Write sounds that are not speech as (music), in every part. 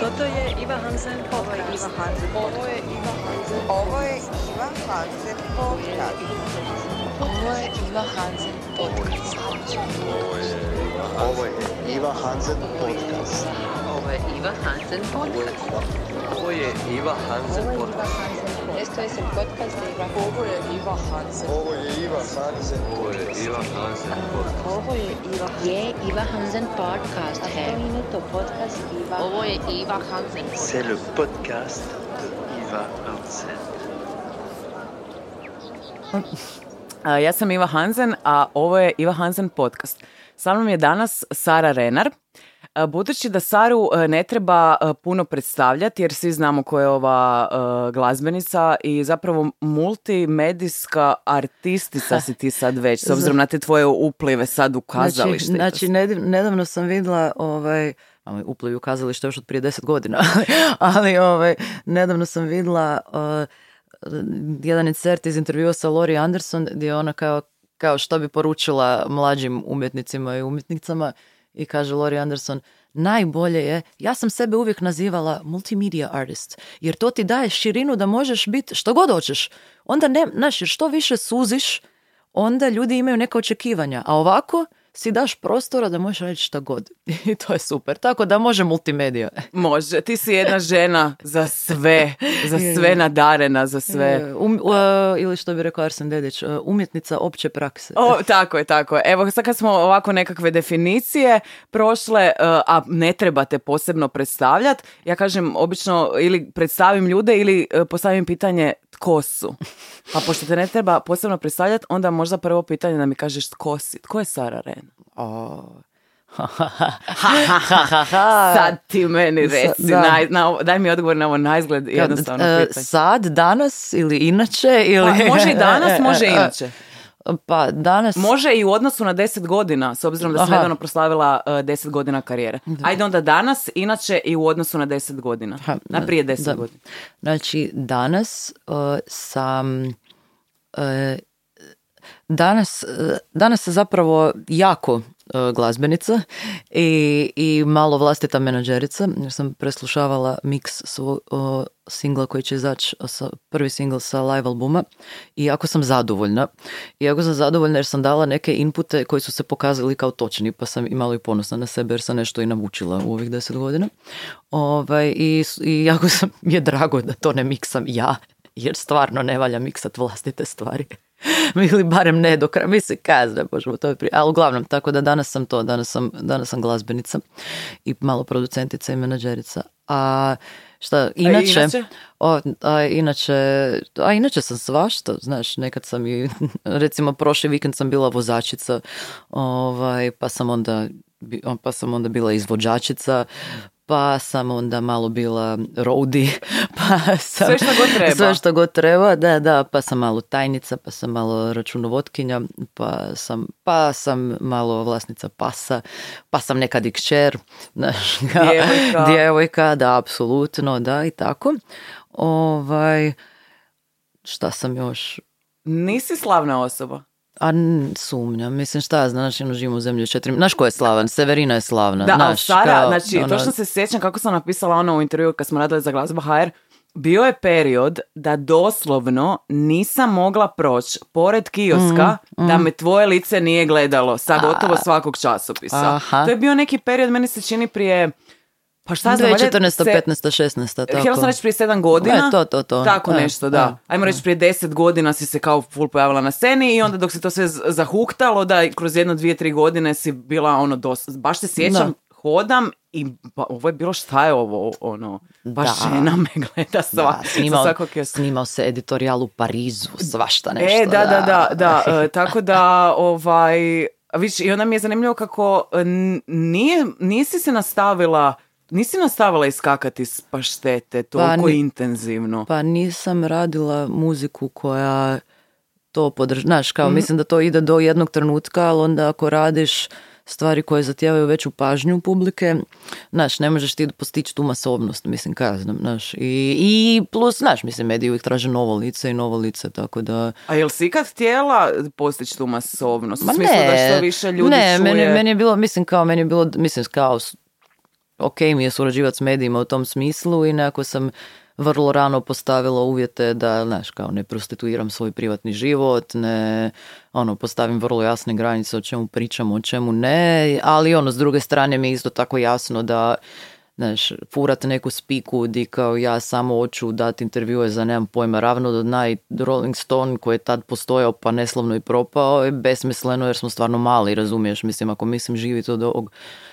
Toto je Iva Hansen podcast. Ovo je Iva Hansen. Ovo je Iva Hansen podcast. Ovo je Iva Hansen podcast. Ovo je Iva Hansen podcast. Ovo je Iva Hansen podcast. Ovo je Iva Hansen podcast. Es el podcast de Iva. Ovo je Iva Hansen. Ovo je Iva Hansen. Ovo je Iva Hansen podcast. Ovo je Iva. Je Iva Hansen podcast Iva. Ovo je Iva Hansen podcast. C'est le podcast de Iva Hansen. (laughs) Ja sam Iva Hansen, a ovo je Iva Hansen podcast. Sa mnom je danas Sara Renar. A, Budući da Saru e, ne treba e, puno predstavljati, jer svi znamo ko je ova e, glazbenica i zapravo multimedijska artistica si ti sad već, s (laughs) obzirom na te tvoje uplive sad u kazalište. Znači, nediv- nedavno sam vidjela ovaj, ovaj upliv u kazalište još od prije deset godina, (laughs) ali ovaj, nedavno sam vidjela uh, jedan insert iz intervjua sa Lori Anderson gdje je ona kao, kao što bi poručila mlađim umjetnicima i umjetnicama i kaže Lori Anderson najbolje je, ja sam sebe uvijek nazivala multimedia artist, jer to ti daje širinu da možeš biti što god hoćeš. Onda ne, znaš, jer što više suziš, onda ljudi imaju neka očekivanja, a ovako si daš prostora da možeš reći šta god. (laughs) I to je super. Tako da može multimedija. (laughs) Može, ti si jedna žena za sve, za sve nadarena, za sve. Um, uh, ili što bi rekao Arsen Dedić, uh, umjetnica opće prakse. O, (laughs) tako je, tako je. Evo, sad kad smo ovako nekakve definicije prošle, uh, a ne trebate posebno predstavljati, ja kažem obično ili predstavim ljude ili uh, postavim pitanje tko su. Pa pošto te ne treba posebno predstavljati, onda možda prvo pitanje da mi kažeš tko si. Tko je Sara Ren? O. (laughs) Sad ti meni reci, da. naj- na daj mi odgovor na ovo najzgled jednostavno Uh, pitanje. sad, danas ili inače? Ili... Pa, može i danas, (laughs) može i inače. Pa danas... Može i u odnosu na 10 godina, s obzirom da sam nedavno proslavila uh, 10 godina karijere. Ajde onda danas, inače i u odnosu na 10 godina. Ha, Na prije 10 da. godina. Znači, danas uh, sam... uh, danas, uh, danas sam zapravo jako uh, glazbenica i, i malo vlastita menadžerica, jer sam preslušavala miks svog singla koji će izaći, prvi singl sa live albuma i jako sam zadovoljna. I jako sam zadovoljna jer sam dala neke inpute koji su se pokazali kao točni, pa sam i malo i ponosna na sebe jer sam nešto i naučila u ovih deset godina. Ovaj, i, I jako sam, (laughs) je drago da to ne miksam ja, jer stvarno ne valja miksat vlastite stvari. (laughs) Ili barem ne do kraja, mislim, kazne, možemo to je prije. Ali uglavnom, tako da danas sam to, danas sam, danas sam glazbenica i malo producentica i menadžerica. A šta, inače, inače? O, a, inače, a inače sam svašta, znaš, nekad sam i, (laughs) recimo prošli vikend sam bila vozačica, ovaj, pa sam onda, pa sam onda bila izvođačica, pa sam onda malo bila roadie, (laughs) pa sam... Sve što god treba. Sve što god treba, da, da, pa sam malo tajnica, pa sam malo računovotkinja, pa sam, pa sam malo vlasnica pasa, pa sam nekad i kćer, (laughs) znaš, Djevojka. djevojka, da, apsolutno, da, i tako. Ovaj, šta sam još? Nisi slavna osoba. A sumnjam, mislim šta ja znači ono živimo u zemlji od četiri, znaš ko je slavan? Severina je slavna, Da, znaš, Sara, kao, znači, ono- točno se sjećam kako sam napisala ono u intervju kad smo radili za glazba HR, bio je period da doslovno nisam mogla proći pored kioska Mm, da me tvoje lice nije gledalo sa gotovo svakog časopisa. Aha. To je bio neki period, meni se čini prije, pa šta znam, valjda 2014. se- 15. 16. tako. Htjela sam reći prije sedam godina. E, to, to, to. Tako E, nešto, da. e, Ajmo reći prije deset godina si se kao full pojavila na sceni i onda dok se to sve zahuktalo, da kroz jedno, dvije, tri godine si bila ono dos... Baš se sjećam, hodam i ba, ovo je bilo šta je ovo, ono, baš Da. žena me gleda sva, Da, snimao, svakog snimao se editorijal u Parizu, svašta nešto. E, da, da, da, da, e, tako da, ovaj, a vidiš, i onda mi je zanimljivo kako e, nije, nisi se nastavila, nisi nastavila iskakati s paštete toliko ni- intenzivno. Pa nisam radila muziku koja to podrža. Znaš, kao mislim da to ide do jednog trenutka, ali onda ako radiš stvari koje zahtijevaju veću pažnju publike, znaš, ne možeš ti postići tu masovnost, mislim, kaj ja znam, znaš, i, i plus, znaš, mislim, mediji uvijek traže novo lice i novo lice, tako da... A jel si ikad htjela postići tu masovnost? U Ma smislu da što više ljudi ne, čuje? meni, meni je bilo, mislim, kao, meni je bilo, mislim, kao, ok mi je surađivati s medijima u tom smislu i nekako sam vrlo rano postavila uvjete da, znaš, kao ne prostituiram svoj privatni život, ne, ono, postavim vrlo jasne granice o čemu pričam, o čemu ne, ali ono, s druge strane mi je isto tako jasno da, znaš, furat neku spiku di kao ja samo hoću dati intervjue za nemam pojma ravno do dna Rolling Stone koji je tad postojao pa neslavno i propao je besmisleno jer smo stvarno mali, razumiješ, mislim ako mislim živjeti od ovog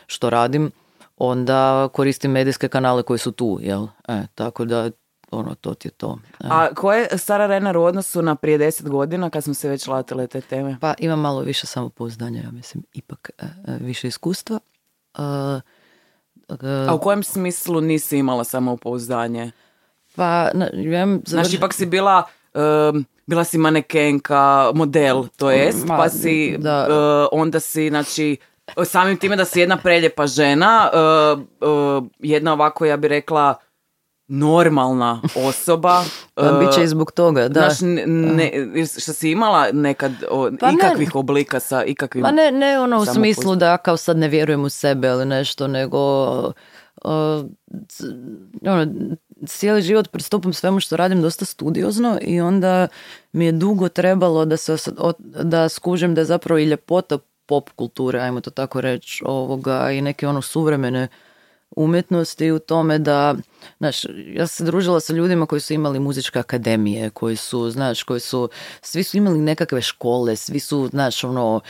što radim, onda koristim medijske kanale koji su tu, jel? E, tako da, ono, to ti je to. E. A ko je Sara Renar u odnosu na prije deset godina kad smo se već latile te teme? Pa imam malo više samopouzdanja, ja mislim, ipak e, e, više iskustva. E, e, A u kojem smislu nisi imala samopouzdanje? pa, na, ja imam Znači, ipak si bila... um, bila si manekenka, model, to jest, Ma, pa si, da. uh, onda si, znači, samim time da si jedna preljepa žena, uh, uh, jedna ovako, ja bi rekla, normalna osoba. pa, uh, bit će i zbog toga, da. Znaš, ne, ne, što si imala nekad o, Pa ne. ikakvih oblika sa ikakvim... Ma ne, ne ono u smislu da kao sad ne vjerujem u sebe ili nešto, nego uh, ono, cijeli život pristupam svemu što radim dosta studiozno i onda mi je dugo trebalo da se da skužim da je zapravo i ljepota pop kulture, ajmo to tako reći, ovoga i neke ono suvremene umjetnosti u tome da, znaš, ja sam se družila sa ljudima koji su imali muzičke akademije, koji su, znaš, koji su, svi su imali nekakve škole, svi su, znaš, ono,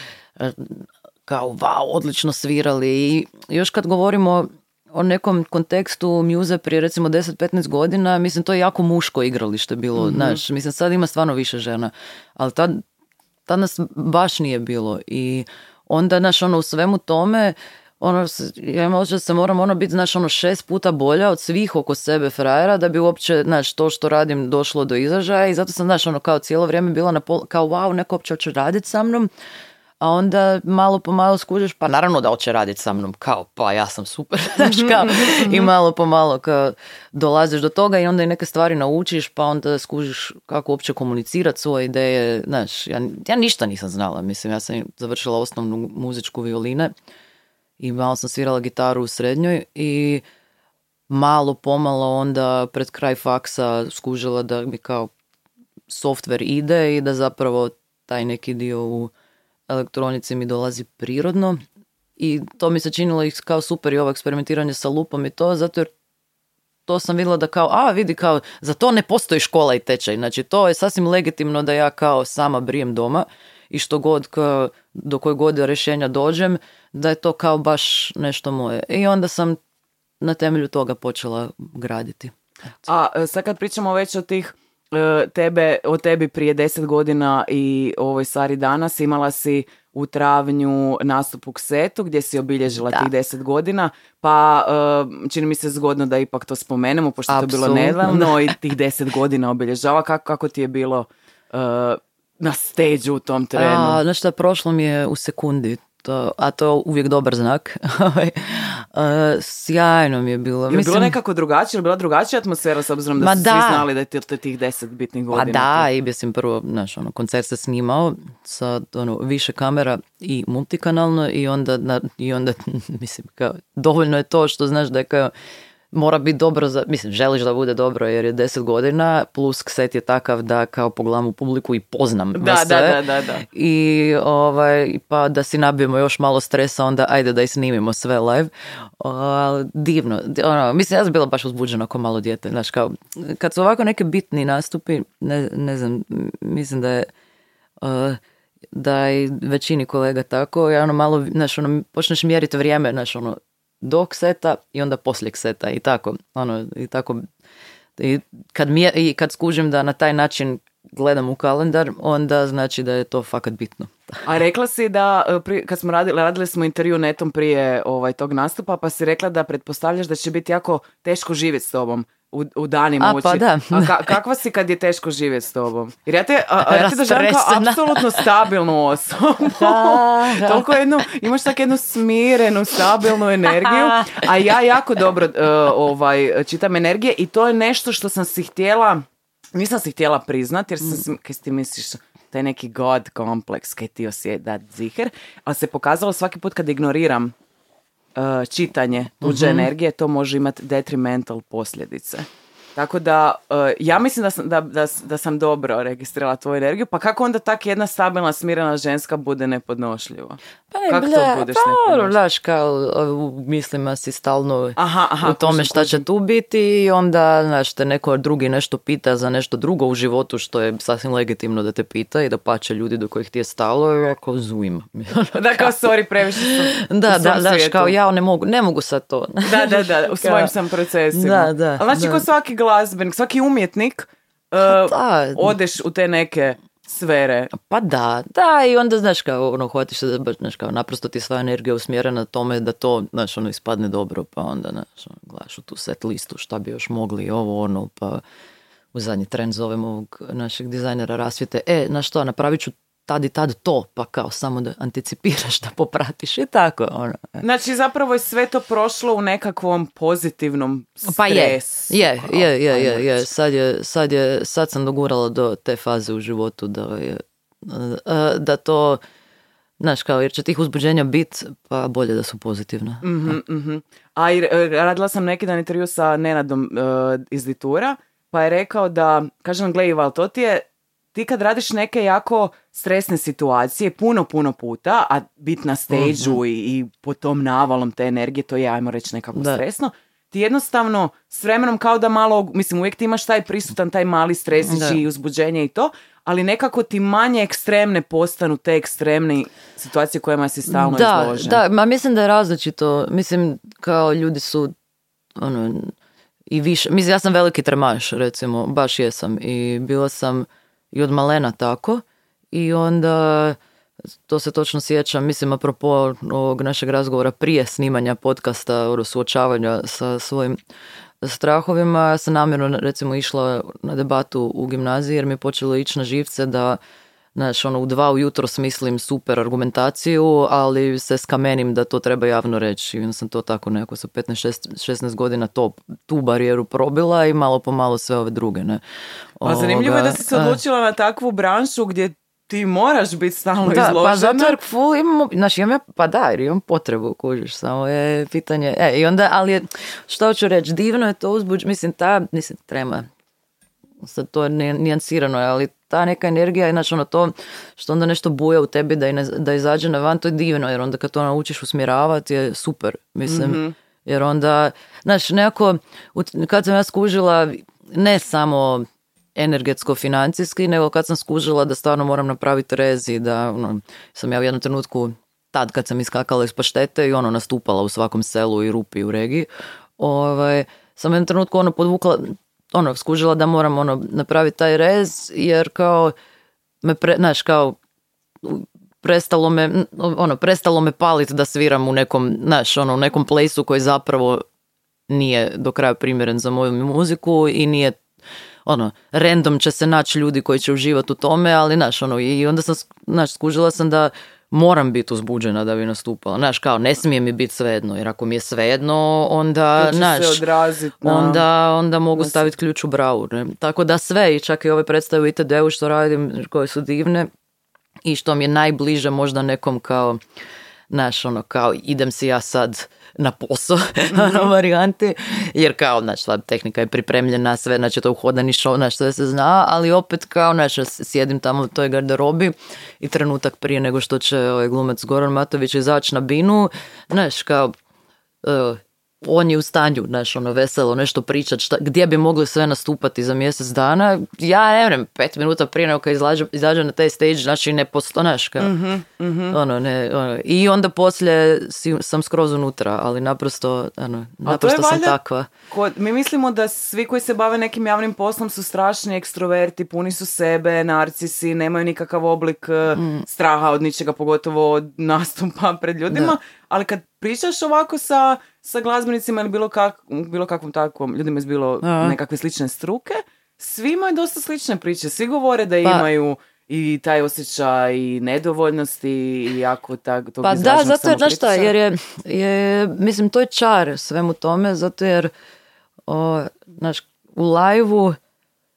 kao, wow, odlično svirali. I još kad govorimo o nekom kontekstu mjuze prije recimo 10-15 godina, mislim to je jako muško igralište bilo, znaš, mislim sad ima stvarno više žena, ali tad, tad nas baš nije bilo i onda, znaš, ono, u svemu tome, ono, ja imam osjećaj da se moram ono biti, znaš, ono, šest puta bolja od svih oko sebe frajera da bi uopće, znaš, to što radim došlo do izražaja i zato sam, znaš, ono, kao cijelo vrijeme bila na pol, kao, wow, neko uopće hoće raditi sa mnom, a onda malo po malo skužiš, pa naravno da hoće raditi sa mnom, kao, pa ja sam super, (laughs) znaš, kao, i malo po malo kao dolaziš do toga i onda i neke stvari naučiš, pa onda skužiš kako uopće komunicirati svoje ideje, znaš, ja, ja ništa nisam znala, mislim, ja sam završila osnovnu muzičku violine i malo sam svirala gitaru u srednjoj i malo pomalo onda pred kraj faksa skužila da mi kao software ide i da zapravo taj neki dio u elektronici mi dolazi prirodno i to mi se činilo i kao super i ovo eksperimentiranje sa lupom i to, zato jer to sam vidjela da kao, a vidi kao, za to ne postoji škola i tečaj, znači to je sasvim legitimno da ja kao sama brijem doma i što god, kao, do koje god rješenja dođem, da je to kao baš nešto moje. I onda sam na temelju toga počela graditi. A e, sad kad pričamo već o tih tebe, o tebi prije deset godina i ovoj Sari danas, imala si u travnju nastup u Ksetu gdje si obilježila Da. tih deset godina, pa e, čini mi se zgodno da ipak to spomenemo, pošto je to bilo nedavno (laughs) i tih deset godina obilježava. Kako, kako ti je bilo e, na stage u tom trenu? A, znaš šta, prošlo mi je u sekundi, to, a to je uvijek dobar znak. (laughs) Ovaj, e, sjajno mi je bilo. Je li bilo nekako drugačije, je bila drugačija atmosfera s obzirom da Ma su da. svi znali da je ti- ti- tih deset bitnih Pa godina? da, i mislim prvo, znaš, ono, koncert se snimao sa ono, više kamera i multikanalno i onda, na, i onda (laughs) mislim, kao, dovoljno je to što znaš da je kao, mora biti dobro, za, mislim, želiš da bude dobro jer je deset godina, plus set je takav da kao pogledam u publiku i poznam Da, vas da, sve. da, da, da. I ovaj, pa da si nabijemo još malo stresa, onda ajde da i snimimo sve live. O, divno. Di- Ono, mislim, ja sam bila baš uzbuđena kao malo dijete. Znaš, kao, kad su ovako neke bitni nastupi, ne, ne znam, mislim da je uh, da i većini kolega tako, ja ono malo, znaš, ono, počneš mjeriti vrijeme, znaš, ono, dok seta i onda poslije seta i tako, ono, i tako, i kad, mje, i kad skužim da na taj način gledam u kalendar, onda znači da je to fakat bitno. (laughs) A rekla si da, e, kad smo radili, radili smo intervju netom prije ovaj, tog nastupa, pa si rekla da pretpostavljaš da će biti jako teško živjeti s tobom u, u danima A, pa uči. da. A ka- kakva si kad je teško živjeti s tobom? Jer ja te, a, ja te doživljam kao apsolutno stabilnu osobu. (laughs) Toliko jednu, imaš tako jednu smirenu, stabilnu energiju, a ja jako dobro e, ovaj, čitam energije i to je nešto što sam si htjela, nisam si htjela priznat, jer sam si, kaj ti misliš, taj neki god kompleks kaj ti osjedat ziher, ali se pokazalo svaki put kad ignoriram čitanje tuđe energije, to može imati detrimental posljedice. Tako da, e, ja mislim da sam, da, da, da sam dobro registrirala tvoju energiju, pa kako onda tak jedna stabilna, smirena ženska bude nepodnošljiva? Pa ne, Kako to ble, budeš pa, ono, znaš, kao u mislima si stalno Aha, aha, u tome kužim, šta će tu biti i onda, znaš, te neko drugi nešto pita za nešto drugo u životu što je sasvim legitimno da te pita i da pače ljudi do kojih ti je stalo i ako zujim. (laughs) Da, kao, sorry, previše sam da, da, svijetu. kao ja ne mogu, ne mogu sad to. Da, da, da, u (laughs) svojim sam procesima. Da, da, Ali znači, da. ko svaki glazbenik, svaki umjetnik, uh, da. odeš u te neke sfere. Pa da, da i onda znaš kao ono hvatiš se da baš znaš kao naprosto ti sva energija usmjerena na tome da to znaš ono ispadne dobro pa onda znaš ono, gledaš u tu set listu šta bi još mogli ovo ono pa u zadnji tren zovem ovog našeg dizajnera rasvjete e znaš što napravit ću tad i tad to pa kao samo da anticipiraš da popratiš i tako ono. Znači, zapravo je sve to prošlo u nekakvom pozitivnom stresu. Pa je, je, je, je, je, je. Sad je, sad je, sad sam dogurala do te faze u životu da je, e, da to, znaš kao, jer će tih uzbuđenja bit, pa bolje da su pozitivna. Mhm, mhm. A i e, radila sam neki dan intervju sa Nenadom e, iz Litura, pa je rekao da, kažem, gle Ival, to ti je, ti kad radiš neke jako stresne situacije, puno, puno puta, a bit na stage i, i po tom navalom te energije, to je, ajmo reći, nekako Da. stresno, ti jednostavno s vremenom kao da malo, mislim, uvijek ti imaš taj prisutan, taj mali stresić Da. i uzbuđenje i to, ali nekako ti manje ekstremne postanu te ekstremne situacije kojima si stalno da, izložen. da, ma mislim da je različito. Mislim, kao ljudi su, ono, i više, mislim, ja sam veliki tremaš, recimo, baš jesam. I bila sam i od malena tako. I onda, to se točno sjećam, mislim, apropo ovog našeg razgovora prije snimanja podcasta, ono, suočavanja sa svojim strahovima, ja sam namjerno, recimo, išla na debatu u gimnaziji jer mi je počelo ići na živce da Znaš, ono, u dva ujutro smislim super argumentaciju, ali se skamenim da to treba javno reći. I onda sam to tako nekako sa 15-16 godina to, tu barijeru probila i malo po malo sve ove druge, ne. A zanimljivo je da si se Ovoga, odlučila na takvu branšu gdje ti moraš biti stalno da, izložena. pa zato jer full imam, znači imam, ja- pa da, jer imam potrebu, kužiš, samo je pitanje, e, i onda, ali je, što hoću reći, divno je to uzbuđ, mislim, ta, mislim, trema, sad to je ni- nijansirano, ali ta neka energija, znači ono to što onda nešto buja u tebi da, ne- da izađe na van, to je divno, jer onda kad to naučiš usmjeravati je super, mislim, jer onda, znaš, nekako, kad sam ja skužila, ne samo energetsko-financijski, nego kad sam skužila da stvarno moram napraviti rezi, da ono, sam ja u jednom trenutku tad kad sam iskakala iz paštete i ono nastupala u svakom selu i rupi u regiji, ovaj, sam u jednom trenutku ono podvukla, ono, skužila da moram ono napraviti taj rez, jer kao me, pre, znaš, kao prestalo me, ono, prestalo me paliti da sviram u nekom, znaš, ono, u nekom plejsu koji zapravo nije do kraja primjeren za moju muziku i nije ono, random će se naći ljudi koji će uživati u tome, ali znaš, ono, i onda sam, znaš, skužila sam da moram biti uzbuđena da bi nastupala. Znaš, kao, ne smije mi biti svejedno, jer ako mi je svejedno, onda, znaš, onda, onda mogu staviti ključ u bravu. Ne? Tako da sve, i čak i ove predstave u što radim, koje su divne, i što mi je najbliže možda nekom kao, znaš, ono, kao idem si ja sad na posao, (laughs) ono, varijanti, jer kao, znaš, sva tehnika je pripremljena, sve, znači to uhodani show, znaš, sve se zna, ali opet kao, znaš, ja sjedim tamo u toj garderobi i trenutak prije nego što će ovaj glumac Goran Matović izaći na binu, znaš, kao, e, on je u stanju, znaš, ono, veselo nešto pričat, šta, gdje bi mogli sve nastupati za mjesec dana, ja ne znam, pet minuta prije nego kad izađe, izađe na taj stage, znači ne posto, znaš, kao, ono, ne, ono, i onda poslije si, sam skroz unutra, ali naprosto, A to je naprosto sam valjda takva. Kod, mi mislimo da svi koji se bave nekim javnim poslom su strašni ekstroverti, puni su sebe, narcisi, nemaju nikakav oblik e, Mm. straha od ničega, pogotovo od nastupa pred ljudima. Ali kad pričaš ovako sa, sa glazbenicima ili bilo, kak, bilo kakvom takvom ljudima iz bilo Aha. nekakve slične struke, svi imaju dosta slične priče. Svi govore da Pa- imaju i taj osjećaj i nedovoljnosti i jako tak, tog Pa da, zato jer, znaš šta, jer je, je, mislim, to je čar svemu tome, zato jer, o, znaš, u lajvu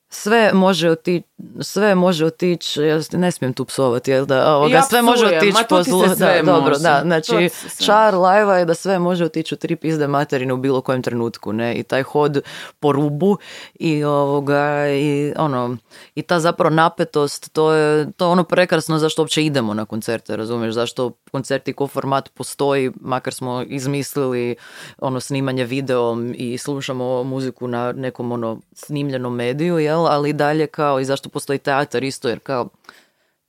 sve može otići, sve može otići, ja ne smijem tu psovati, jel da, ovoga, Ja sve može otići po zlu, da, dobro, da, znači, čar lajva je da sve može otići u tri pizde materine u bilo kojem trenutku, ne, i taj hod po rubu i ovoga, i ono, i ta zapravo napetost, to je, to je ono prekrasno zašto uopće idemo na koncerte, razumiješ, zašto koncerti ko format postoji, makar smo izmislili ono snimanje videom i slušamo muziku na nekom ono snimljenom mediju, jel, ali dalje kao i zašto postoji teatar isto, jer kao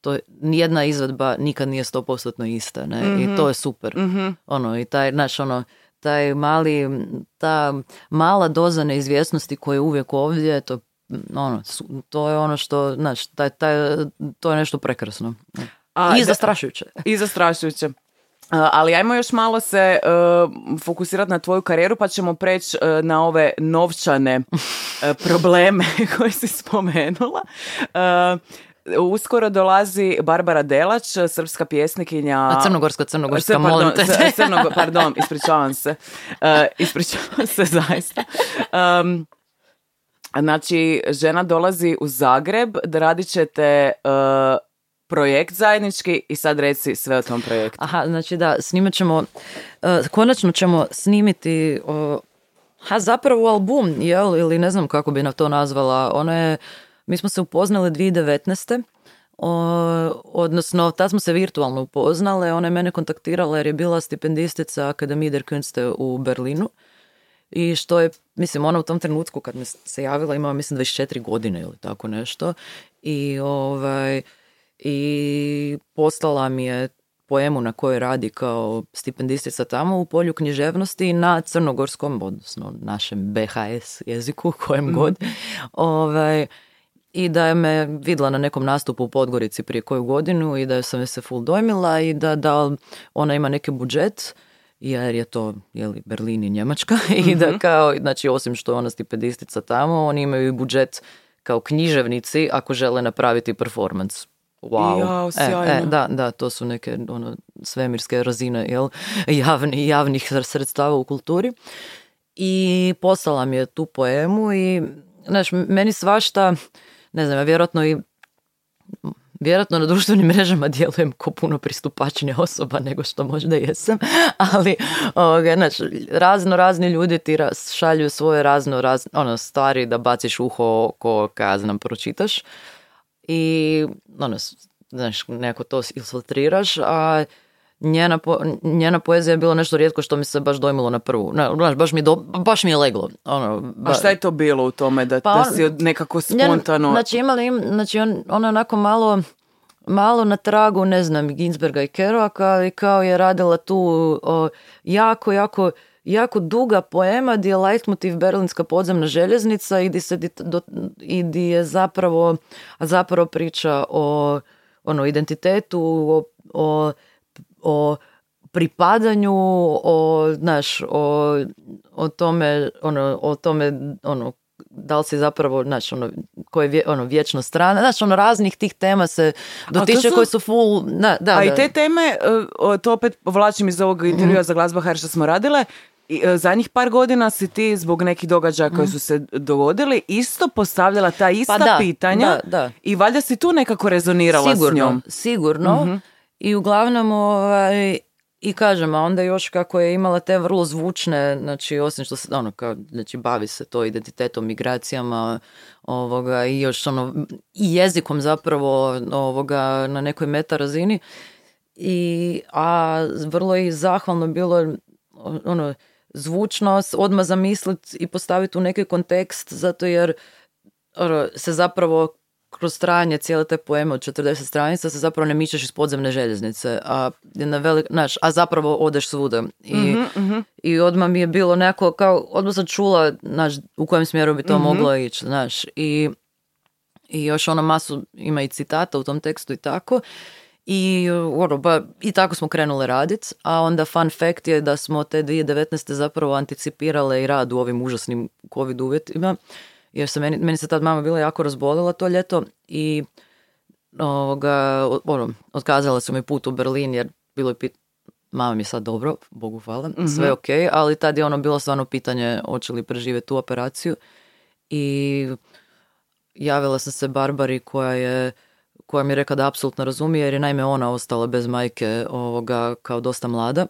to je, nijedna izvedba nikad nije 100% ista, ne, i to je super. Ono, i taj, znaš, ono, taj mali, ta mala doza neizvjesnosti koja je uvijek ovdje, to, ono, to je ono što, znaš, taj, taj, to je nešto prekrasno. A, I zastrašujuće. I zastrašujuće. A, Ali ajmo još malo se fokusirati na tvoju karijeru pa ćemo preći e, na ove novčane e, probleme (laughs) koje si spomenula. E, uskoro dolazi Barbara Delač, srpska pjesnikinja. A crnogorska, crnogorska, molim te. (laughs) pardon, ispričavam se. E, ispričavam se zaista. Um, znači, žena dolazi u Zagreb, da radit ćete e, projekt zajednički i sad reci sve o tom projektu. Aha, znači da, snimat ćemo, e, konačno ćemo snimiti, o, ha zapravo album, jel, ili ne znam kako bi na to nazvala, ona je, mi smo se upoznali 2019. O, odnosno, tad smo se virtualno upoznale, ona je mene kontaktirala jer je bila stipendistica Akademije der Künste u Berlinu. I što je, mislim, ona u tom trenutku kad me se javila imala, mislim, 24 godine ili tako nešto. I, ovaj, i poslala mi je poemu na kojoj radi kao stipendistica tamo u polju književnosti na crnogorskom, odnosno našem BHS jeziku, kojem god. Ovaj, i da je me vidjela na nekom nastupu u Podgorici prije koju godinu i da sam je se full dojmila i da, da ona ima neki budžet jer je to jeli, Berlin i Njemačka (laughs) i da kao, znači osim što je ona stipendistica tamo, oni imaju i budžet kao književnici ako žele napraviti performance. Wow. Jao, E, sjajno. e, da, da, to su neke ono, svemirske razine jel, javni, javnih sredstava u kulturi. I poslala mi je tu poemu i, znaš, meni svašta, ne znam, ja vjerojatno i vjerojatno na društvenim mrežama djelujem ko puno pristupačnija osoba nego što možda jesam, ali ovoga, znači, razno razni ljudi ti raz- šalju svoje razno razne ono, stvari da baciš uho ko kazam pročitaš i ono, znaš, neko to isfiltriraš, a njena, po, njena poezija je bilo nešto rijetko što mi se baš dojmilo na prvu. Ne, znaš, baš mi, do, baš mi je leglo. Ono, A ba- šta je to bilo u tome da, Pa da si nekako Njen- spontano... Znači, imali im, znači on, ona onako malo, malo na tragu, ne znam, Ginsberga i Kerouaka, ali kao je radila tu o, jako, jako, jako duga poema gdje je leitmotiv Berlinska podzemna željeznica i di, se, do, i je zapravo, zapravo priča o ono, identitetu, o, o, o pripadanju, o, znaš, o, o tome, ono, o tome, ono, da li si zapravo, znaš, ono, koje je vje- ono, vječno strana, znaš, ono, raznih tih tema se dotiče su- koje su full, da, da, A i da. te teme, e, to opet povlačim iz ovog intervjua za Glazba HR što smo radile, i, e, zadnjih par godina si ti zbog nekih događaja koji su se dogodili isto postavljala ta ista Pa da, pitanja da, da. i valjda si tu nekako rezonirala sigurno, s njom. Sigurno. I uglavnom, ovaj, i kažem, a onda još kako je imala te vrlo zvučne, znači osim što se, ono, kao, znači bavi se to identitetom, migracijama, ovoga, i još ono, i jezikom zapravo, ovoga, na nekoj meta razini. I, a vrlo je i zahvalno bilo, ono, zvučno odmah zamisliti i postaviti u neki kontekst, zato jer ono, se zapravo kroz trajanje cijele te poeme od 40 stranica se zapravo ne mičeš iz podzemne željeznice, a, na velik, znaš, a zapravo odeš svuda. I, I odmah mi je bilo nekako, kao, odmah sam čula, znaš, u kojem smjeru bi to moglo ići, znaš, i, i još ono masu, ima i citata u tom tekstu i tako. I, ono, ba, I tako smo krenule radit, a onda fun fact je da smo te 2019. zapravo anticipirale i rad u ovim užasnim covid uvjetima, jer se meni, meni se tad mama bila jako razbolila to ljeto i ovoga, ono, otkazala su mi put u Berlin jer bilo je pit, mama mi je sad dobro, Bogu hvala, sve ok, ali tad je ono bilo stvarno pitanje hoće li preživjeti tu operaciju i javila sam se Barbari koja je koja mi je rekla da apsolutno razumije jer je naime ona ostala bez majke ovoga kao dosta mlada.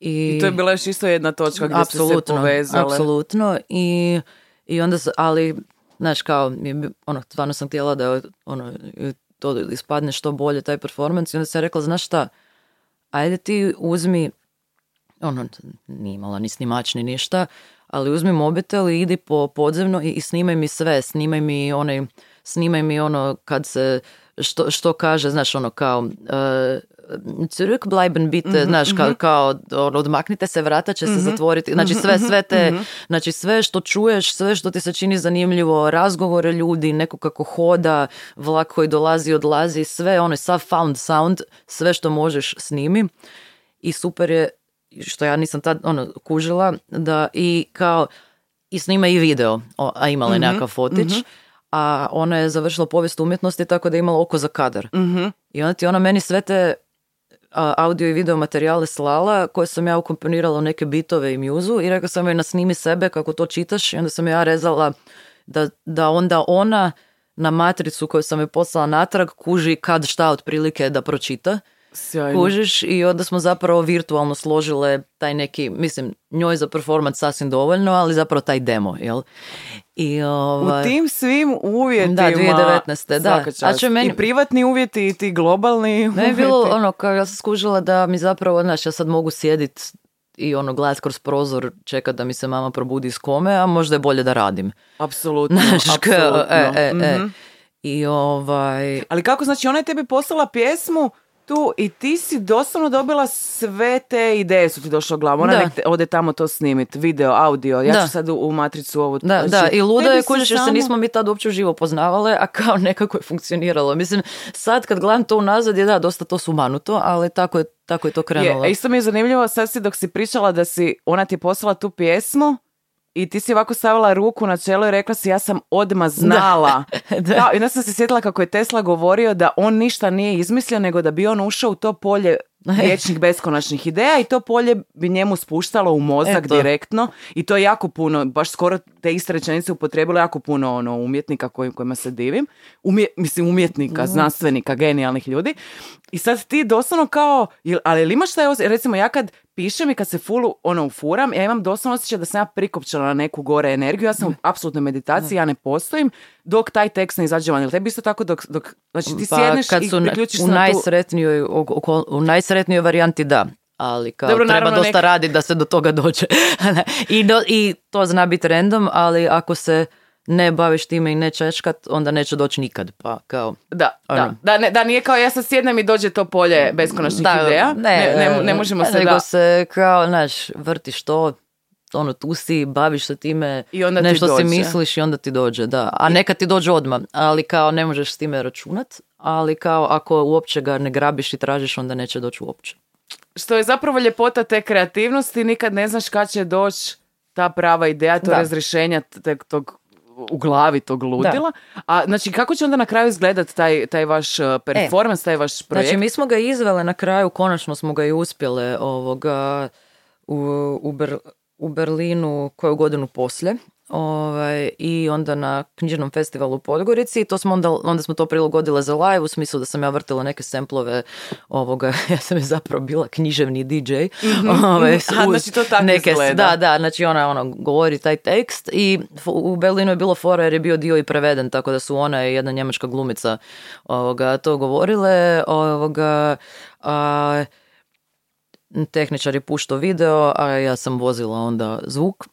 I, I to je bila još isto jedna točka gdje ste se povezale. Apsolutno. I, i onda, ali, znaš, kao, ono, stvarno sam htjela da ono, to ispadne što bolje, taj performance. I onda sam rekla, znaš šta, ajde ti uzmi, ono, nije imala ni snimač ni ništa, ali uzmi mobitel i idi po podzemno i, i snimaj mi sve, snimaj mi onaj, snimaj mi ono kad se, što, što kaže, znaš, ono kao, uh, zurückbleiben bitte, znaš, kao, kao ono, odmaknite se, vrata će se zatvoriti, znači sve, sve te, znači sve što čuješ, sve što ti se čini zanimljivo, razgovore ljudi, neko kako hoda, vlak koji dolazi, odlazi, sve, ono, sav found sound, sve što možeš snimi. I super je što ja nisam tad ono kužila da i kao i snima i video, o, a imala je nekakav fotić, a ona je završila povijest umjetnosti tako da je imala oko za kadar. I onda ti ona meni sve te audio i video materijale slala koje sam ja ukomponirala u neke bitove i mjuzu i rekla sam joj nasnimi sebe kako to čitaš i onda sam ja rezala da, da onda ona na matricu koju sam joj poslala natrag kuži kad šta otprilike da pročita. Sjajno. Kužiš i onda smo zapravo virtualno složile taj neki, mislim, njoj za performance sasvim dovoljno, ali zapravo taj demo, jel? I, U ovaj, tim svim uvjetima. Da, 2019., da. A će meni- I privatni uvjeti i ti globalni Ne je bilo uvjeti. ono, kao ja sam skužila da mi zapravo, znaš, ja sad mogu sjedit i ono gledat kroz prozor, čekat da mi se mama probudi iz kome, a možda je bolje da radim. Apsolutno, Znaš, apsolutno. e, e, e. Mhm. I ovaj, Ali kako, znači ona je tebi poslala pjesmu tu i ti si doslovno dobila sve te ideje su ti došle u glavu. Ona Da. nek ode tamo to snimit, video, audio. Ja Da. ću sad u, u matricu ovo. Da, znači, da, i ludo tebi je kužiš jer se nismo mi tad uopće uživo poznavale, a kao nekako je funkcioniralo. Mislim, sad kad gledam to unazad je da, dosta to sumanuto, ali tako je, tako je to krenulo. Je, isto mi je zanimljivo, sad si dok si pričala da si, ona ti je poslala tu pjesmu i ti si ovako stavila ruku na čelo i rekla si ja sam odmah znala. (laughs) Da. Da, I onda sam se sjetila kako je Tesla govorio da on ništa nije izmislio, nego da bi on ušao u to polje (laughs) riječnih beskonačnih ideja i to polje bi njemu spuštalo u mozak Eto. direktno i to je jako puno, baš skoro te iste rečenice upotrijebilo jako puno ono, umjetnika kojim, kojima se divim, Umje, mislim umjetnika, znanstvenika, genijalnih ljudi. I sad ti doslovno kao, ali jel imaš taj osjećaj, recimo ja kad pišem i kad se full ono ufuram, ja imam doslovno osjećaj da sam ja prikopčala na neku gore energiju, ja sam u apsolutnoj meditaciji, ja ne postojim dok taj tekst ne izađe van. Jel tebi isto tako dok, dok znači ti Pa sjedneš kad i su na- priključiš se u na tu... najsretnijoj, oko- u najsretnijoj varijanti da. Ali kao Dobro, treba dosta nek- raditi da se do toga dođe. (laughs) I, do- I to zna biti random, ali ako se ne baviš time i ne češkat, onda neće doći nikad. Pa kao, Da, da, Ono. da, ne, da nije kao ja sad sjednem i dođe to polje beskonačnih ideja. Ne, ne, ne možemo se nego da... se kao, znaš, vrtiš to, ono, tu si, baviš se time, I onda ti nešto si dođe. misliš i onda ti dođe, da. A nekad ti dođe odmah, ali kao ne možeš s time računat, ali kao ako uopće ga ne grabiš i tražiš, onda neće doći uopće. Što je zapravo ljepota te kreativnosti, nikad ne znaš kad će doći ta prava ideja, to Da. razrješenja tog u glavi tog ludila. A znači kako će onda na kraju izgledat taj, taj vaš uh, performance, taj vaš projekt? Znači, mi smo ga izvele na kraju, konačno smo ga i uspjele ovoga, u, u, Ber- u Berlinu koju godinu poslije. Ovaj, I onda na knjižnom festivalu u Podgorici. To smo onda, onda smo to prilagodile za live u smislu da sam ja vrtila neke semplove ovoga. (laughs) Ja sam je zapravo bila književni DJ. (laughs) Ovaj, Mhm. A, uz znači to tako neke, izgleda. Da, da, znači ona ono, govori taj tekst i u Berlinu je bilo fora jer je bio dio i preveden, tako da su ona i jedna njemačka glumica ovoga, to govorile. Ovoga, a, tehničar je puštao video, a ja sam vozila onda zvuk,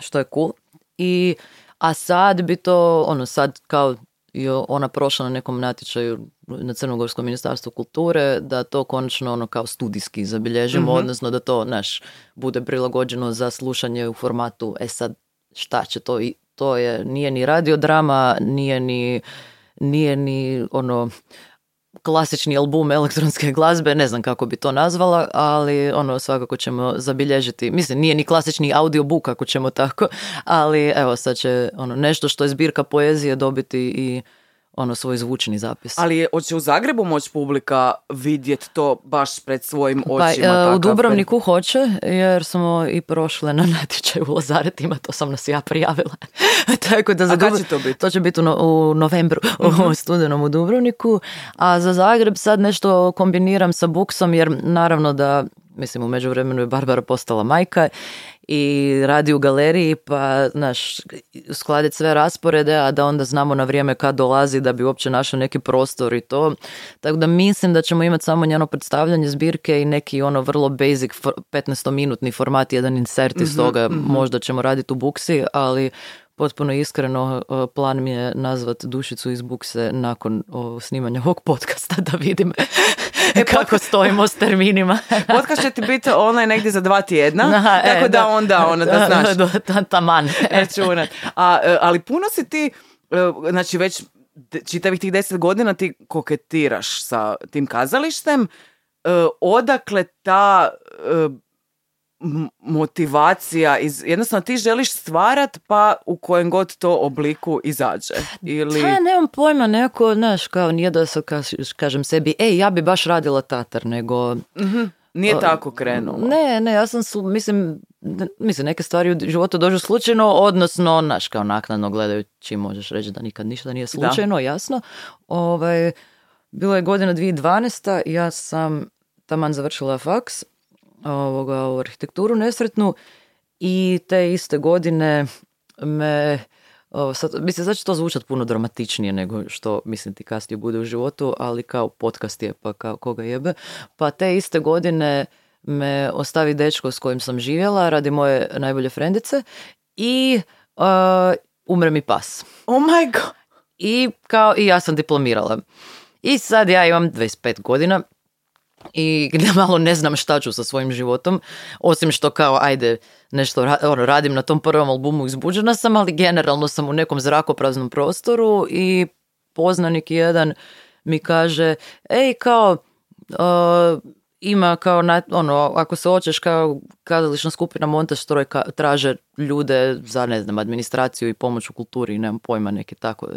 što je cool. I, a sad bi to, ono, sad kao je ona prošla na nekom natječaju na Crnogorskom ministarstvu kulture, da to konačno ono kao studijski zabilježimo, odnosno da to, naš, bude prilagođeno za slušanje u formatu, e sad, šta će to i to je, nije ni radiodrama, nije ni, nije ni ono, klasični album elektronske glazbe, ne znam kako bi to nazvala, ali ono svakako ćemo zabilježiti, mislim nije ni klasični audiobook ako ćemo tako, ali evo sad će ono nešto što je zbirka poezije dobiti i ono svoj zvučni zapis. Ali hoće u Zagrebu moći publika vidjeti to baš pred svojim Pa, očima? e, u Dubrovniku hoće, jer smo i prošle na natječaju u Lazaretima, to sam nas ja prijavila. (laughs) Tako da za A Dubro- će to biti? Mhm. To će biti u, no- u novembru, u (laughs) studenom u Dubrovniku. A za Zagreb sad nešto kombiniram sa Buksom, jer naravno da, mislim, u međuvremenu je Barbara postala majka i radi u galeriji, pa, znaš, uskladiti sve rasporede, a da onda znamo na vrijeme kad dolazi da bi uopće našao neki prostor i to. Tako da mislim da ćemo imati samo njeno predstavljanje zbirke i neki ono vrlo basic for- 15-minutni format, jedan insert iz toga. Možda ćemo raditi u buksi, ali potpuno iskreno uh, plan mi je nazvat Dušicu iz bukse nakon o, snimanja ovog podcasta da vidim kako stojimo s terminima. (laughs) Podcast će ti biti onaj negdje za dva tjedna, Aha, e, tako da, onda ono da znaš Da, ta- taman. računat. (laughs) A, e, ali puno si ti, e, znači već čitavih tih deset godina ti koketiraš sa tim kazalištem. E, Odakle ta e, motivacija, iz, jednostavno ti želiš stvarat pa u kojem god to obliku izađe. Ili... Pa nemam pojma, neko, znaš, kao nije da se kaž- kažem sebi, ej, ja bi baš radila tatar, nego... Nije tako krenulo. Ne, ne, ja sam, slu- mislim, ne- mislim, neke stvari u životu dođu slučajno, odnosno, znaš, kao naknadno gledajući možeš reći da nikad ništa nije slučajno, jasno. Ovaj, bilo je godina 2012. ja sam taman završila faks ovoga, u arhitekturu nesretnu i te iste godine me o, sad, mislim, sad će to zvučat puno dramatičnije nego što mislim ti kasnije bude u životu, ali kao podcast je, pa kao koga jebe. Pa te iste godine me ostavi dečko s kojim sam živjela radi moje najbolje frendice i uh, umre mi pas. Oh my god. I kao i ja sam diplomirala. I sad ja imam 25 godina i (laughs) malo ne znam šta ću sa svojim životom, osim što kao ajde nešto ono, radim na tom prvom albumu izbuđena sam, ali generalno sam u nekom zrakopraznom prostoru i poznanik jedan mi kaže, ej kao uh, ima kao na, ono, ako se hoćeš kao kazališna skupina Montaž stroj ka- traže ljude za ne znam administraciju i pomoć u kulturi, nemam pojma neki tako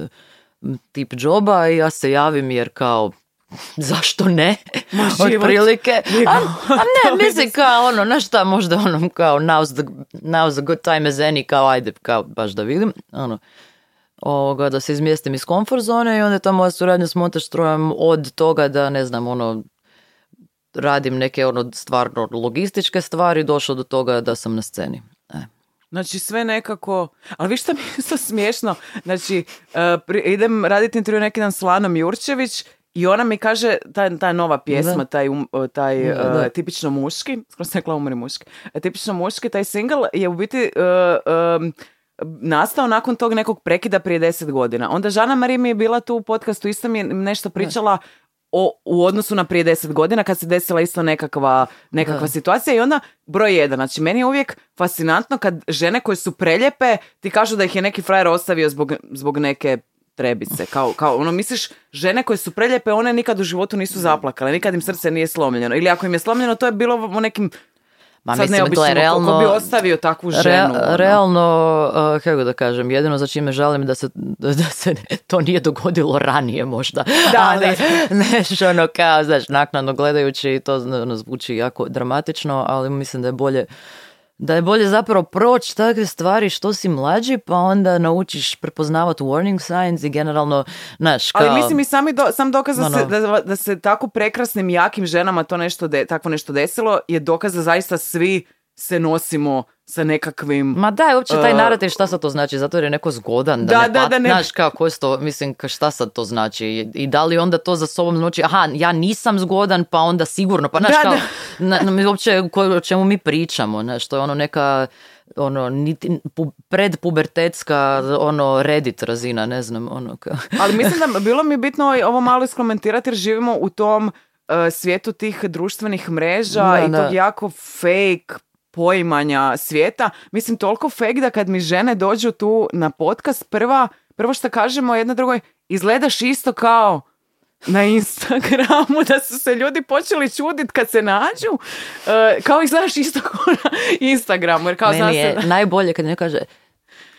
tip džoba i ja se javim jer kao zašto ne? (laughs) život Otprilike. A, a ne, (laughs) mislim kao ono, na šta možda ono kao now's the, now's a good time as any, kao ajde, kao baš da vidim. Ono, ovoga, da se izmjestim iz komfort zone i onda je ta moja suradnja s montaž strojem od toga da ne znam ono radim neke ono stvarno logističke stvari došlo do toga da sam na sceni. E. Znači sve nekako, ali vi što mi je (laughs) isto smiješno, znači e, pri- idem raditi intervju neki dan s Lanom Jurčević i ona mi kaže, ta, ta nova pjesma, Da. taj, um- taj Da, e, da. tipično muški, skoro sam rekla umri muški, tipično muški, taj single je u biti e, em, nastao nakon tog nekog prekida prije deset godina. Onda Žana Marija mi je bila tu u podcastu, isto mi je nešto pričala o, u odnosu na prije deset godina kad se desila isto nekakva, nekakva Da. situacija i onda broj jedan. Znači meni je uvijek fascinantno kad žene koje su preljepe ti kažu da ih je neki frajer ostavio zbog, zbog neke trebice. Kao, kao ono misliš žene koje su preljepe one nikad u životu nisu zaplakale, nikad im srce nije slomljeno. Ili ako im je slomljeno to je bilo u nekim Ma sad mislim, gle, ko- realno, bi ostavio takvu Re- ženu. ono. realno, uh, kako da kažem, jedino za čime žalim da se, da se to nije dogodilo ranije možda. Da, Ali, da. neš, ono kao, znaš, naknadno gledajući to ono, zvuči jako dramatično, ali mislim da je bolje da je bolje zapravo proći takve stvari što si mlađi, pa onda naučiš prepoznavati warning signs i generalno, znaš, kao... Ali mislim i sami do, sam dokaz da, No, se, no. da, da se tako prekrasnim, jakim ženama to nešto de, takvo nešto desilo je dokaz da zaista svi se nosimo sa nekakvim... Ma da, uopće taj Uh, narativ šta sad to znači, zato jer je neko zgodan da, Da, ne da, pat- da ne- znaš kao, ko je to, mislim, šta sad to znači? I- i da li onda to za sobom znači, aha, ja nisam zgodan, pa onda sigurno, pa znaš Da, kao, na, na- uopće o čemu mi pričamo, znaš, to je ono neka, ono, niti, pu, predpubertetska, ono, Reddit razina, ne znam, ono, kao. Ali mislim da (laughs) bilo mi bitno ovo malo iskomentirati jer živimo u tom e, svijetu tih društvenih mreža Da, i tog jako fake poimanja svijeta. Mislim, toliko fake da kad mi žene dođu tu na podcast, prva, prvo što kažemo jedna drugoj, izgledaš isto kao na Instagramu (laughs) da su se ljudi počeli čuditi kad se nađu. E, kao i znaš isto kao na Instagramu. Jer kao Meni je da- (laughs) najbolje kad ne kaže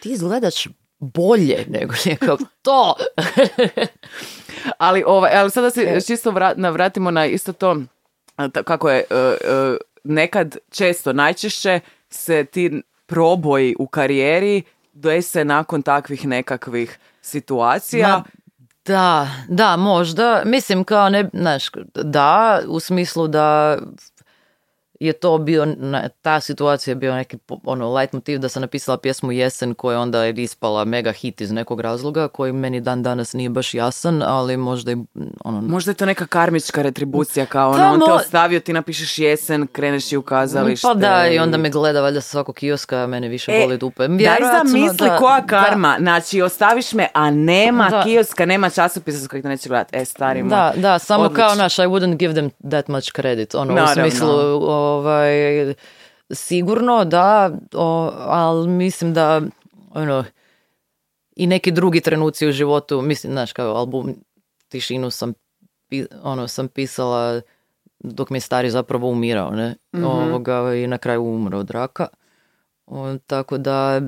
ti izgledaš bolje nego nekako to. Ali, ovaj, ali sada se čisto vra- navratimo na isto to kako je e, e, nekad često, najčešće se ti proboji u karijeri dese nakon takvih nekakvih situacija. Ma, da, da, možda. Mislim kao ne, znaš, da, u smislu da je to bio, na- ta situacija je bio neki ono, leitmotiv da sam napisala pjesmu Jesen koja onda je ispala mega hit iz nekog razloga koji meni dan danas nije baš jasan, ali možda i ono, Možda je to neka karmička retribucija kao ono, Pa on te ostavio, ti napišeš jesen, kreneš i u kazalište. Pa da, i onda me gleda valjda sa svakog kioska, a mene više E, boli dupe. Daj zamisli da- koja da. karma. Znači, ostaviš me, a nema Da. kioska, nema časopisa s kojeg te neće gledati. E, stari moj. Da, da, samo Odlično. kao naš, I wouldn't give them that much credit. Ono, Naravno. u smislu, ovaj, sigurno da, o, ali mislim da, ono, i neki drugi trenuci u životu, mislim, znaš, kao album Tišinu sam, ono, sam pisala dok mi je stari zapravo umirao, ne? Mhm. Ovoga, I na kraju umro od raka. O, tako da,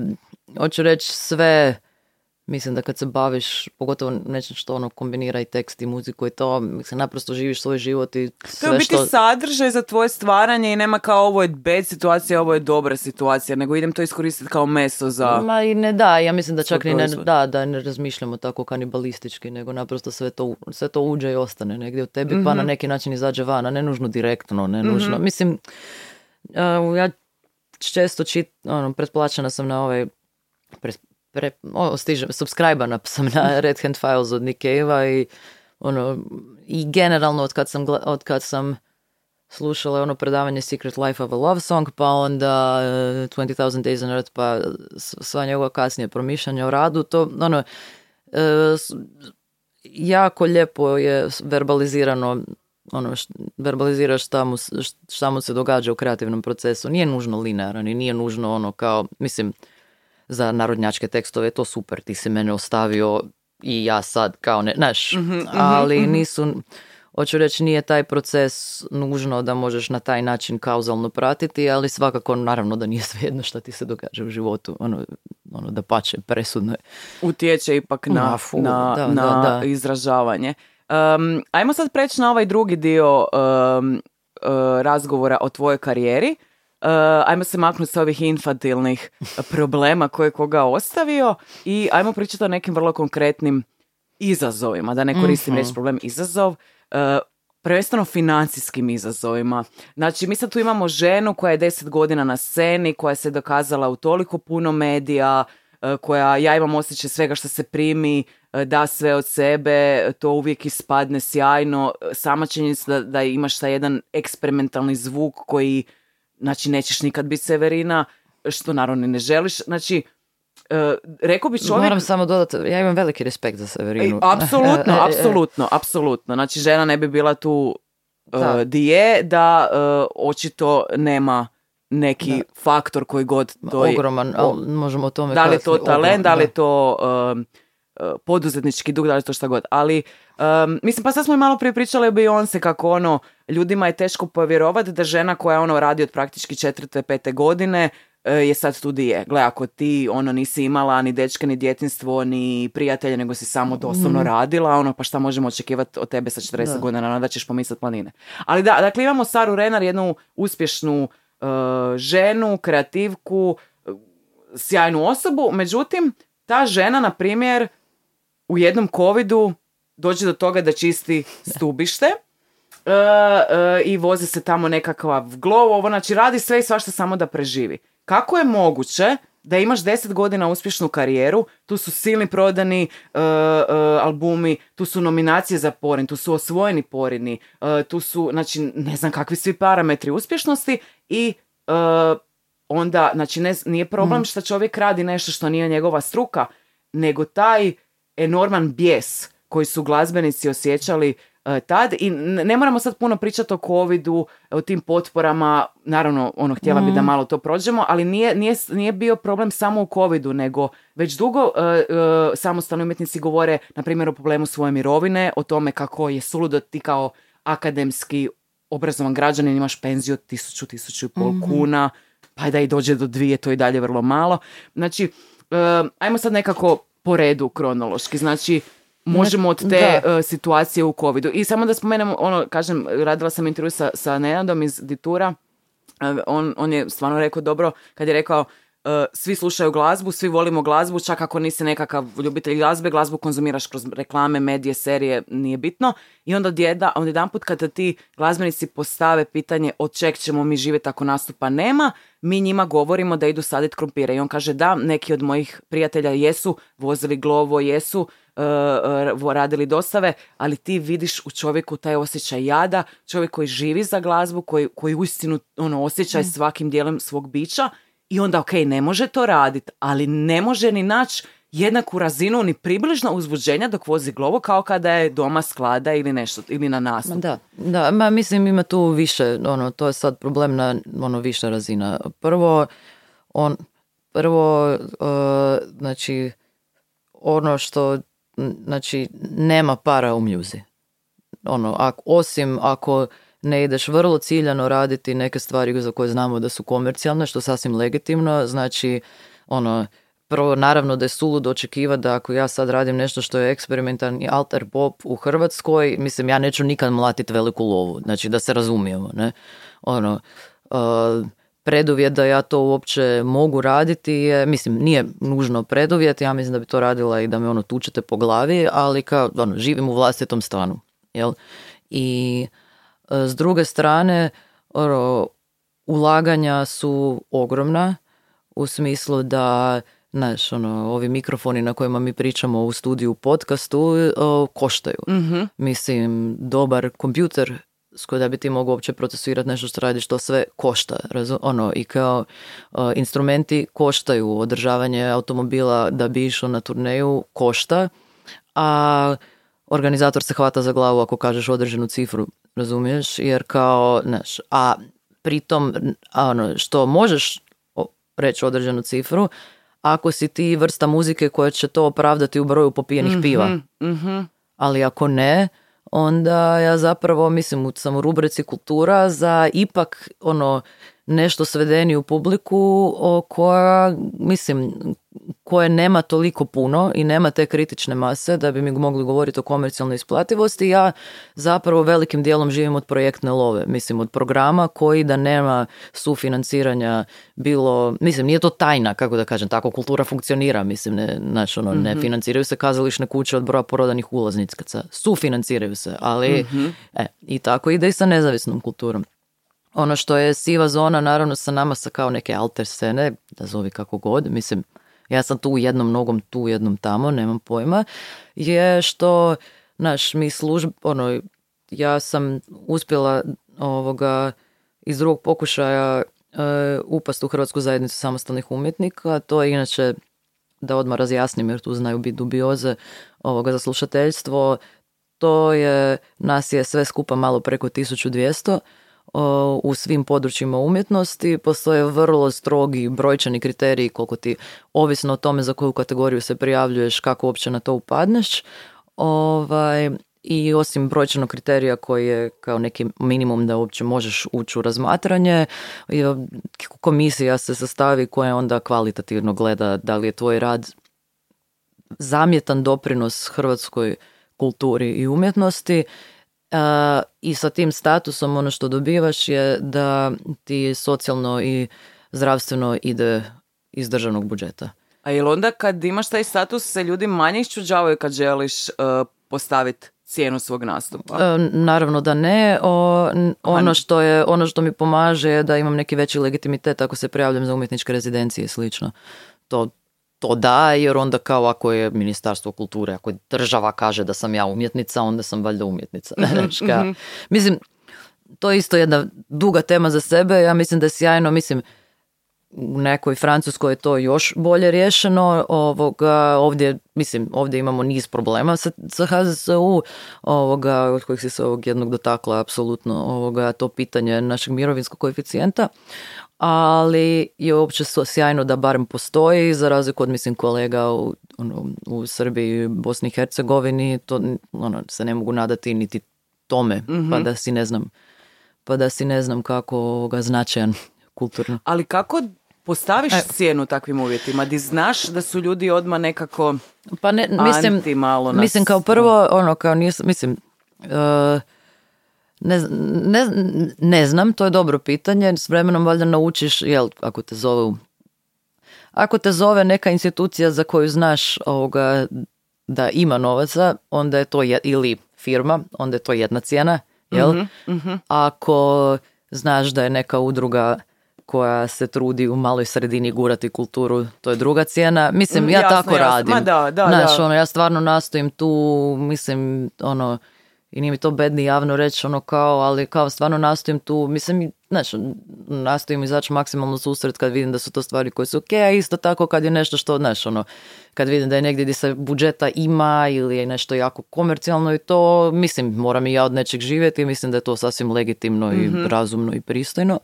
hoću reći sve, mislim da kad se baviš, pogotovo nečem što ono kombinira i tekst i muziku i to, mislim, naprosto živiš svoj život i To je sve biti što... sadržaj za tvoje stvaranje i nema kao ovo je bad situacija, ovo je dobra situacija, nego idem to iskoristiti kao meso za... Ma i ne da, ja mislim da čak ni ne, da, da ne razmišljamo tako kanibalistički, nego naprosto sve to, sve to uđe i ostane negdje u tebi, pa Mhm. na neki način izađe van, a ne nužno direktno, ne nužno. Mislim, uh, ja često čit, ono, pretplaćena sam na ovaj, pre, o, stižem, subscribana sam na (laughs) Red Hand Files od Nick i ono, i generalno od kad sam, od kad sam slušala ono predavanje Secret Life of a Love Song, pa onda uh, 20,000 Days on Earth, pa sva njegova kasnije promišljanja o radu, to ono, e, s- jako lijepo je verbalizirano ono, š- verbaliziraš šta mu, šta mu se događa u kreativnom procesu. Nije nužno linearan i nije nužno ono kao, mislim, za narodnjačke tekstove je to super, ti si mene ostavio i ja sad kao ne, znaš, ali nisu, hoću reći, nije taj proces nužno da možeš na taj način kauzalno pratiti, ali svakako naravno da nije svejedno šta ti se događa u životu, ono, ono da pače, presudno je. utječe ipak na, Ma, fu, na, da, na da, da. izražavanje. Um, ajmo sad preći na ovaj drugi dio um, uh, razgovora o tvojoj karijeri. Uh, ajmo se maknuti sa ovih infantilnih problema koje je koga ostavio i ajmo pričati o nekim vrlo konkretnim izazovima, da ne koristim reći problem izazov, uh, prvenstveno financijskim izazovima. Znači, mi sad tu imamo ženu koja je deset godina na sceni, koja se dokazala u toliko puno medija, uh, koja, ja imam osjećaj svega što se primi, da sve od sebe, to uvijek ispadne sjajno. Sama činjenica da, da imaš taj jedan eksperimentalni zvuk koji, znači, nećeš nikad biti Severina, što naravno ne želiš. Znači, uh, rekao bi čovjek... Moram samo dodati, ja imam veliki respekt za Severinu. Ej, apsolutno, (laughs) apsolutno, apsolutno. Znači, žena ne bi bila tu Da. di je da očito nema neki faktor koji god to je. Ogroman, ali možemo o tome Da li je to talent, da li je to poduzetnički dug, da li je to šta god. Ali, um, mislim, pa sad smo i malo prije pričali o Beyoncé kako ono, ljudima je teško povjerovati da žena koja ono radi od praktički četvrte, pete godine uh, je sad tu di je. Gle, ako ti ono nisi imala ni dečke, ni djetinstvo, ni prijatelje, nego si samo doslovno radila, ono, pa šta možemo očekivati od tebe sa 40 Da. godina, da ćeš pomislat planine. Ali da, dakle imamo Saru Renar, jednu uspješnu uh, ženu, kreativku, sjajnu osobu, međutim, ta žena, na primjer, u jednom covidu dođe do toga da čisti stubište (laughs) e, e, i vozi se tamo nekakav glow, ovo, znači radi sve i svašta samo da preživi. Kako je moguće da imaš 10 godina uspješnu karijeru, tu su silni prodani e, e, albumi, tu su nominacije za porin, tu su osvojeni porini, e, tu su, znači, ne znam kakvi svi parametri uspješnosti i e, onda, znači, ne, nije problem što čovjek radi nešto što nije njegova struka, nego taj enorman bijes koji su glazbenici osjećali e, tad i ne moramo sad puno pričati o covidu, o tim potporama, naravno ono htjela bi da Mhm. malo to prođemo, ali nije, nije, nije bio problem samo u covidu, nego već dugo e, e, samostalni umjetnici govore, na primjer, o problemu svoje mirovine, o tome kako je suludo ti kao akademski obrazovan građanin imaš penziju od tisuću, tisuću i pol Mhm. kuna, pa da i dođe do dvije, to je i dalje vrlo malo. Znači, e, ajmo sad nekako po redu kronološki, znači možemo od te e, situacije u covidu. I samo da spomenemo, ono, kažem, radila sam intervju sa, sa Nenadom iz Ditura, E, on, on je stvarno rekao dobro kad je rekao svi slušaju glazbu, svi volimo glazbu, čak ako nisi nekakav ljubitelj glazbe, glazbu konzumiraš kroz reklame, medije, serije, nije bitno. I onda odjeda, onda jedanput kada ti glazbenici postave pitanje od čeg ćemo mi živjeti ako nastupa nema, mi njima govorimo da idu saditi krumpire. I on kaže da, neki od mojih prijatelja jesu vozili glovo, jesu e, radili dostave, ali ti vidiš u čovjeku taj osjećaj jada, čovjek koji živi za glazbu, koji, koji uistinu ono, osjećaj svakim dijelom svog bića i onda ok, ne može to raditi, ali ne može ni naći jednaku razinu ni približno uzbuđenja dok vozi glovo kao kada je doma sklada ili nešto, ili na nastupu. Da, da, ma mislim ima tu više, ono, to je sad problem na ono više razina. Prvo, on, prvo, e, znači, ono što, znači, nema para u mjuzi. Ono, ak, osim ako ne ideš vrlo ciljano raditi neke stvari za koje znamo da su komercijalne, što sasvim legitimno, znači, ono, prvo naravno da je suludo očekivati da ako ja sad radim nešto što je eksperimentalni alter pop u Hrvatskoj, mislim ja neću nikad mlatiti veliku lovu, znači da se razumijemo, ne? Ono, uh, preduvjet da ja to uopće mogu raditi je, mislim, nije nužno preduvjet, ja mislim da bi to radila i da me ono tučete po glavi, ali kao, ono, živim u vlastitom stanu, jel? I s druge strane, ulaganja su ogromna, u smislu da Znaš, ono, ovi mikrofoni na kojima mi pričamo u studiju u podcastu o, koštaju. Mislim, dobar kompjuter s kojim da bi ti mogao uopće procesuirati nešto što radiš, to sve košta. razu- ono, I kao o, instrumenti koštaju, održavanje automobila da bi išao na turneju košta, a organizator se hvata za glavu ako kažeš određenu cifru, razumiješ? Jer kao, znaš, a pritom, ono, što možeš reći određenu cifru, ako si ti vrsta muzike koja će to opravdati u broju popijenih piva. Ali ako ne, onda ja zapravo mislim u sam u rubrici kultura za ipak ono nešto svedeniju publiku o koja mislim koje nema toliko puno i nema te kritične mase da bi mi mogli govoriti o komercijalnoj isplativosti. Ja zapravo velikim dijelom živim od projektne love, mislim od programa koji da nema sufinanciranja bilo, mislim nije to tajna, kako da kažem, tako kultura funkcionira, mislim, ne, znaš, ono, ne financiraju se kazališne kuće od broja prodanih ulaznica, sufinanciraju se, ali e, i tako ide i sa nezavisnom kulturom. Ono što je siva zona, naravno sa nama sa kao neke alter scene, da zovi kako god, mislim, ja sam tu jednom nogom, tu jednom tamo, nemam pojma, je što, znaš, mi služb, ono, ja sam uspjela ovoga iz drugog pokušaja e, upast u Hrvatsku zajednicu samostalnih umjetnika, to je inače da odmah razjasnim jer tu znaju biti dubioze ovoga za slušateljstvo, to je, nas je sve skupa malo preko 1200 o, u svim područjima umjetnosti. Postoje vrlo strogi brojčani kriteriji koliko ti, ovisno o tome za koju kategoriju se prijavljuješ, kako uopće na to upadneš. Ovaj, I osim brojčanog kriterija koji je kao neki minimum da uopće možeš ući u razmatranje, komisija se sastavi koja onda kvalitativno gleda da li je tvoj rad zamjetan doprinos hrvatskoj kulturi i umjetnosti i sa tim statusom ono što dobivaš je da ti socijalno i zdravstveno ide iz državnog budžeta. A jel onda kad imaš taj status se ljudi manje iščuđavaju kad želiš uh, postaviti cijenu svog nastupa? E, naravno da ne. O, ono, što je, ono što mi pomaže je da imam neki veći legitimitet ako se prijavljam za umjetničke rezidencije i slično. To, to da, jer onda kao ako je ministarstvo kulture, ako je država kaže da sam ja umjetnica, onda sam valjda umjetnica. Kao- Mislim, to je isto jedna duga tema za sebe. Ja mislim da je sjajno, mislim, u nekoj Francuskoj je to još bolje riješeno. Ovoga, ovdje, mislim, ovdje imamo niz problema sa, sa HZSU, ovoga, od kojih si se ovog jednog dotakla, apsolutno, ovoga, to pitanje našeg mirovinskog koeficijenta ali je uopće sjajno da barem postoji, za razliku od mislim kolega u, ono, u Srbiji, Bosni i Hercegovini, to ono, se ne mogu nadati niti tome, pa da si ne znam, pa da si ne znam kako ovoga značajan (laughs) kulturno. Ali kako postaviš cijenu takvim uvjetima? Di znaš da su ljudi odmah nekako Pa ne, mislim, anti malo nas- mislim kao prvo, ono, kao nisam, mislim, e, ne, ne, ne znam, to je dobro pitanje, s vremenom valjda naučiš, jel, ako te zove ako te zove neka institucija za koju znaš ovoga, da ima novaca, onda je to je, ili firma, onda je to jedna cijena, jel? Ako znaš da je neka udruga koja se trudi u maloj sredini gurati kulturu, to je druga cijena. Mislim, Mm, ja jasno, tako jasno. radim. Ma da, da, Znaš, da. ono, ja stvarno nastojim tu, mislim, ono, i nije mi to bedni javno reći, ono, kao, ali kao stvarno nastojim tu, mislim, znaš, nastojim izaći maksimalno susret kad vidim da su to stvari koje su ok, a isto tako kad je nešto što, znaš, ono, kad vidim da je negdje gdje se budžeta ima ili je nešto jako komercijalno i to, mislim, moram i ja od nečeg živjeti mislim da je to sasvim legitimno i razumno i pristojno.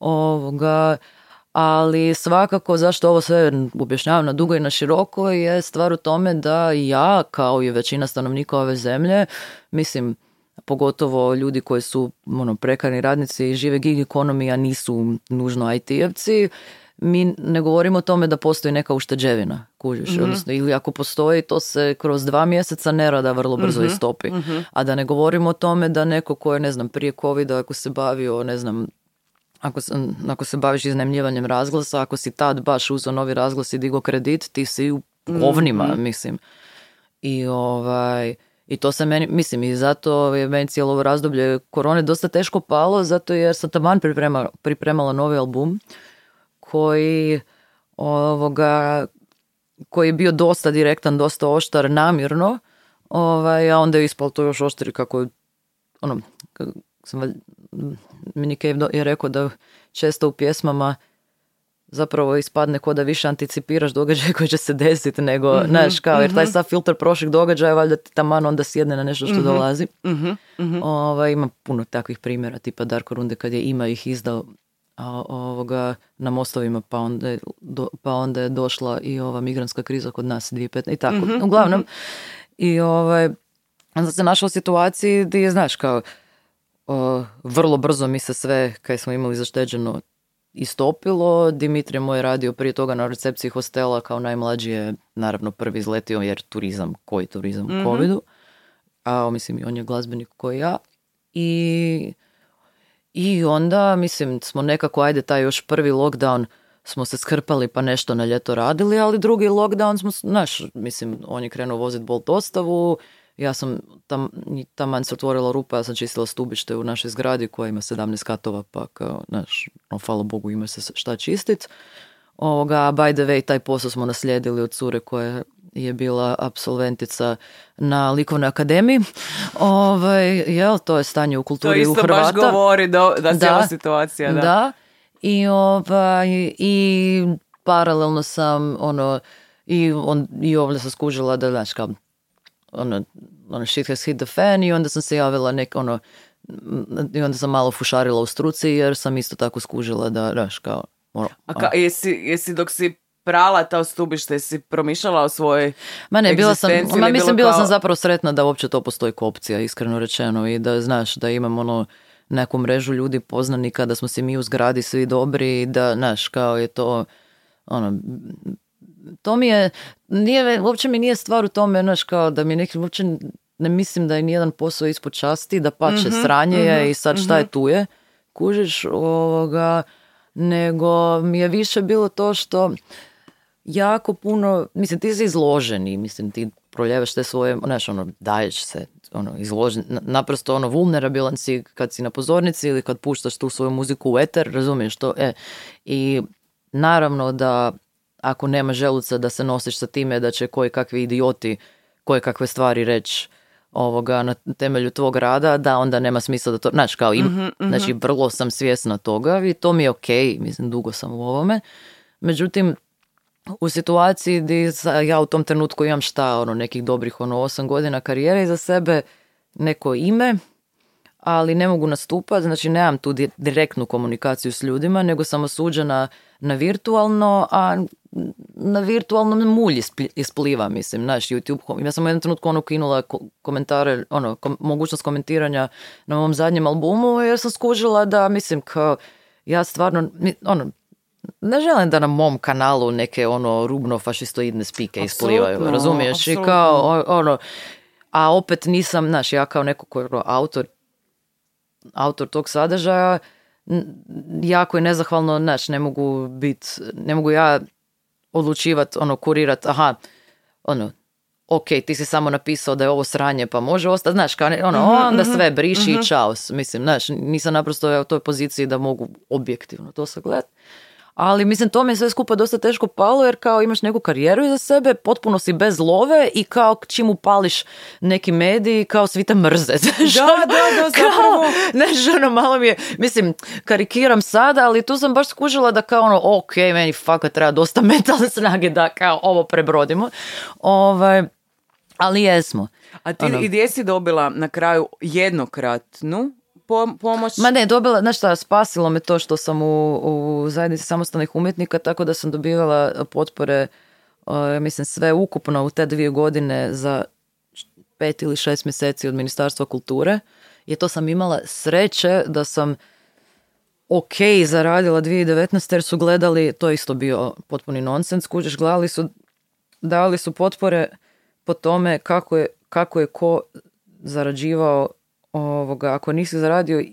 Ovoga, ali svakako zašto ovo sve objašnjavam na dugo i na široko je stvar u tome da ja kao i većina stanovnika ove zemlje, mislim pogotovo ljudi koji su ono, prekarni radnici i žive gig ekonomija nisu nužno IT-evci, mi ne govorimo o tome da postoji neka ušteđevina, kužiš, odnosno ili ako postoji to se kroz dva mjeseca nerada vrlo brzo istopi. A da ne govorimo o tome da neko ko je, ne znam, prije covida ako se bavio, ne znam, ako se, ako se baviš iznajmljivanjem razglasa, ako si tad baš uzeo novi razglas i digo kredit, ti si u govnima, mislim. I ovaj... I to se meni, mislim, i zato je meni cijelo ovo razdoblje korone dosta teško palo, zato jer sam taman priprema, pripremala novi album koji ovoga, koji je bio dosta direktan, dosta oštar namjerno, ovaj, a onda je ispalo to još oštri kako ono, kako sam valj- Mini Cave do- je rekao da često u pjesmama zapravo ispadne ko da više anticipiraš događaje koji će se desiti nego, znaš, kao, jer taj sav filter prošlih događaja valjda ti taman onda sjedne na nešto što dolazi. Ovaj, ima puno takvih primjera, tipa Darko Runde kad je ima ih izdao a, ovoga, na mostovima, pa onda, je, do- pa onda je došla i ova migrantska kriza kod nas 2015 i tako. Uglavnom, i ovaj, onda se našla u situaciji gdje je, znaš, kao, vrlo brzo mi se sve, kaj smo imali zašteđeno, istopilo. Dimitrije moj je radio prije toga na recepciji hostela kao najmlađi je naravno prvi izletio jer turizam, koji turizam u covidu. A mislim i on je glazbenik koji ja. I, I onda mislim smo nekako ajde taj još prvi lockdown smo se skrpali pa nešto na ljeto radili, ali drugi lockdown smo, znaš, mislim, on je krenuo voziti bolt dostavu, ja sam tam, taman se otvorila rupa, ja sam čistila stubište u našoj zgradi koja ima 17 katova, pa kao, znaš, no, hvala Bogu ima se šta čistit. Ovoga, by the way, taj posao smo naslijedili od cure koja je bila absolventica na likovnoj akademiji. (laughs) Ovaj, jel, to je stanje u To kulturi u isto Hrvata. baš govori da, da, Da. cijela situacija. Da. Da. I, ovaj, i paralelno sam ono i, on, i ovdje sam skužila da znaš kao ono, ono shit has hit the fan i onda sam se javila nek ono i onda sam malo fušarila u struci jer sam isto tako skužila da znaš kao ono, A ka, jesi, jesi dok si prala ta stubište, jesi promišljala o svojoj Ma ne, bila sam, ma mislim, bila kao- sam zapravo sretna da uopće to postoji kao opcija, iskreno rečeno, i da znaš da imam ono neku mrežu ljudi poznanika, da smo si mi u zgradi svi dobri, i da, znaš, kao je to, ono, to mi je, nije, uopće mi nije stvar u tome, znaš, kao da mi neki, uopće ne mislim da je nijedan posao ispod časti, da pače sranje je i sad šta je tu je, kužiš, ovoga, nego mi je više bilo to što jako puno, mislim ti si izloženi, mislim ti proljevaš te svoje, znaš ono, daješ se, ono, izložen, na- naprosto ono, vulnerabilan si kad si na pozornici ili kad puštaš tu svoju muziku u eter, razumiješ to, e, i naravno da ako nema želuca da se nosiš sa time da će koji kakvi idioti koje kakve stvari reći ovoga na temelju tvog rada, da onda nema smisla da to, znači kao im, znači vrlo sam svjesna toga i to mi je ok, mislim dugo sam u ovome. Međutim, u situaciji gdje ja u tom trenutku imam šta, ono, nekih dobrih, ono, osam godina karijere iza sebe, neko ime, ali ne mogu nastupati, znači nemam tu di- direktnu komunikaciju s ljudima, nego sam osuđena na virtualno, a na virtualnom mulj ispli- ispliva, mislim, znaš, YouTube, ja sam u jednom trenutku ono ukinula ko- komentare, ono, kom- mogućnost komentiranja na mom zadnjem albumu, jer sam skužila da, mislim, kao, ja stvarno, ono, ne želim da na mom kanalu neke ono rubno fašistoidne spike isplivaju, razumiješ? I apsolutno. kao ono, a opet nisam, znaš, ja kao neko ko je ono, autor, autor tog sadržaja, jako je nezahvalno, znaš, ne mogu bit, ne mogu ja odlučivat, ono, kurirat, aha, ono, ok, ti si samo napisao da je ovo sranje, pa može ostati, znaš, kao ono, onda sve briši i čaos, mislim, znaš, nisam naprosto u toj poziciji da mogu objektivno to sagledati. Ali mislim, to mi je sve skupa dosta teško palo jer kao imaš neku karijeru iza sebe, potpuno si bez love i kao čim upališ neki medij, kao svi te mrze. (laughs) Da, da, da, zapravo. Znaš, ono, malo mi je, mislim, karikiram sada, ali tu sam baš skužila da kao ono, ok, meni fakat treba dosta (laughs) mentalne snage da kao ovo prebrodimo. Ovaj, ali jesmo. A ti Ono. i gdje si dobila na kraju jednokratnu pomoć? Ma ne, dobila, znaš šta, spasilo me to što sam u, u zajednici samostalnih umjetnika, tako da sam dobivala potpore, uh, mislim, sve ukupno u te dvije godine za pet ili šest mjeseci od Ministarstva kulture. I to sam imala sreće da sam ok zaradila 2019. jer su gledali, to je isto bio potpuni nonsens, kuđeš, gledali su, dali su potpore po tome kako je, kako je ko zarađivao ovoga, ako nisi zaradio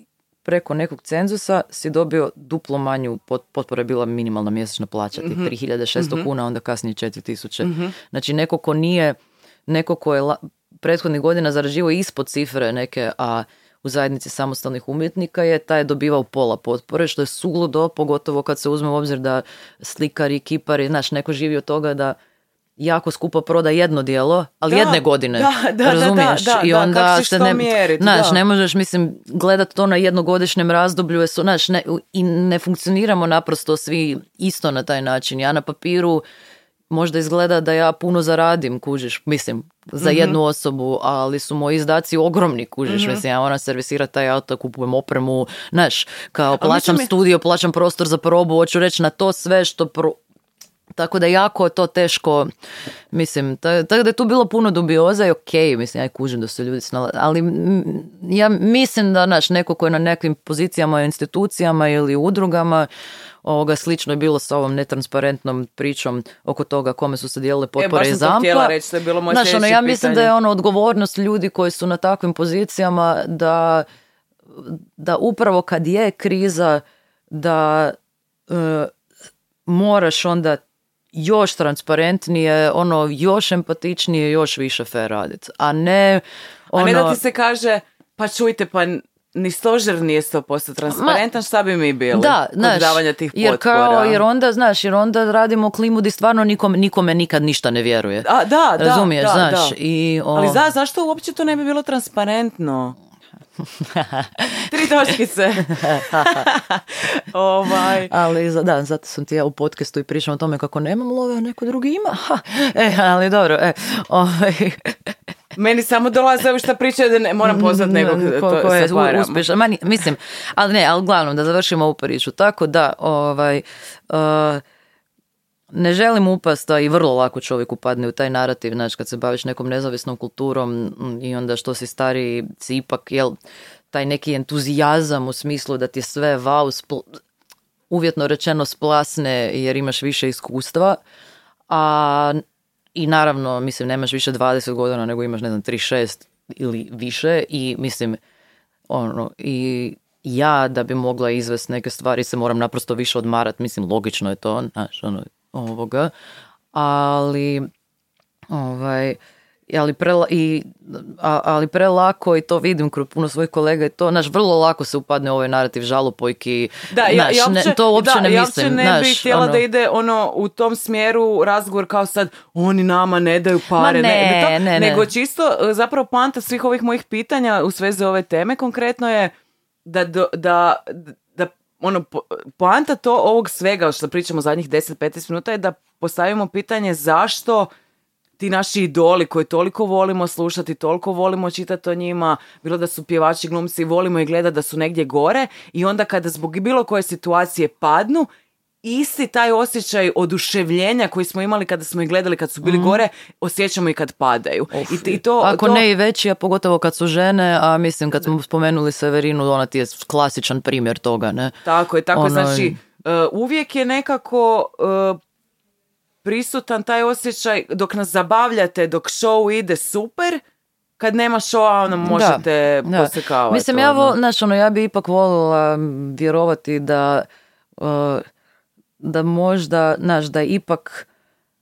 preko nekog cenzusa si dobio duplo manju pot- potpora je bila minimalna mjesečna plaća, ti 3600 kuna, onda kasnije 4000. Znači neko ko nije, neko ko je la- prethodnih godina zarađivao ispod cifre neke, a u zajednici samostalnih umjetnika je taj je dobivao pola potpore, što je suludo, pogotovo kad se uzme u obzir da slikari, kipari, znaš, neko živi od toga da jako skupo proda jedno dijelo, ali Da, jedne godine. da, da, da, razumiješ? da, I da, onda se ne, mjerit, znaš, da. ne možeš, mislim, gledat to na jednogodišnjem razdoblju, su, znaš, ne, i ne funkcioniramo naprosto svi isto na taj način. Ja na papiru možda izgleda da ja puno zaradim, kužiš, mislim, za Mhm. jednu osobu, ali su moji izdaci ogromni, kužiš, Mhm. mislim, ja moram servisirati taj auto, kupujem opremu, znaš, kao plaćam je- studio, plaćam prostor za probu, hoću reći na to sve što pro, tako da jako to teško, mislim, ta- tako da je tu bilo puno dubioza i ok, mislim, ja i kužim da su ljudi snala, ali ja mislim da, naš, neko ko je na nekim pozicijama institucijama ili udrugama, ovoga slično je bilo sa ovom netransparentnom pričom oko toga kome su se dijelile potpore E, baš iz sam to ZAMP-a. htjela reći, to je bilo moje Znaš, ono, ja mislim da je ono odgovornost ljudi koji su na takvim pozicijama da da upravo kad je kriza da e, moraš onda još transparentnije, ono još empatičnije, još više fair raditi. A ne ono, A ne da ti se kaže, pa čujte, pa ni stožer nije 100% transparentan, šta bi mi bili da, znaš, davanja tih jer potpora? kao, jer onda, znaš, jer onda radimo klimu di stvarno nikom, nikome nikad ništa ne vjeruje. A, da, Razumiješ, da, znaš, da. i o- Ali za, zašto uopće to ne bi bilo transparentno? (laughs) Tri točkice. (laughs) ovaj. Ali za- da, zato sam ti ja u podcastu i pričam o tome kako nemam love, a neko drugi ima. Ha, e, ali dobro, e, ovaj, (laughs) Meni samo dolaze ovi šta pričaju da ne moram nekog Mm, ko, to ko je uspješan. Ma mislim, ali ne, ali uglavnom da završimo ovu priču. Tako da, ovaj, uh, ne želim upast, a i vrlo lako čovjek upadne u taj narativ, znači kad se baviš nekom nezavisnom kulturom i onda što si stariji, si ipak, jel, taj neki entuzijazam u smislu da ti sve wow, spl- uvjetno rečeno splasne jer imaš više iskustva, a i naravno, mislim, nemaš više 20 godina, nego imaš, ne znam, 36 ili više i mislim, ono, i ja da bi mogla izvesti neke stvari se moram naprosto više odmarat, mislim, logično je to, znaš, ono, ovoga, ali, ovaj, ali, prela, i, ali prelako i to vidim kod puno svojih kolega i to, znaš, vrlo lako se upadne u ovaj narativ žalopojki. Da, ja, znaš, ja ne- uopće, to uopće da, ne ja mislim. uopće ne bih htjela ono- da ide ono u tom smjeru razgovor kao sad oni nama ne daju pare. Ma ne, to, ne, ne. Nego čisto e, zapravo poanta svih ovih mojih pitanja u svezi ove teme konkretno je da, da ono, po- poanta to ovog svega što pričamo zadnjih 10-15 minuta je da postavimo pitanje zašto ti naši idoli koji toliko volimo slušati, toliko volimo čitati o njima, bilo da su pjevači, glumci, volimo i gledati da su negdje gore i onda kada zbog bilo koje situacije padnu, isti taj osjećaj oduševljenja koji smo imali kada smo ih gledali kad su bili gore, osjećamo i kad padaju. I, i to, Ako to- ne i veći, a pogotovo kad su žene, a mislim kad smo spomenuli Severinu, ona ti je klasičan primjer toga, ne? Tako je, tako. Ono- Znači, e, uvijek je nekako e, prisutan taj osjećaj dok nas zabavljate, dok show ide super, kad nema showa, ono možete Da, da. posekavati. Mislim, ja, ono. znaš, ono, ja bi ipak volila vjerovati da, uh, da možda, znaš, da ipak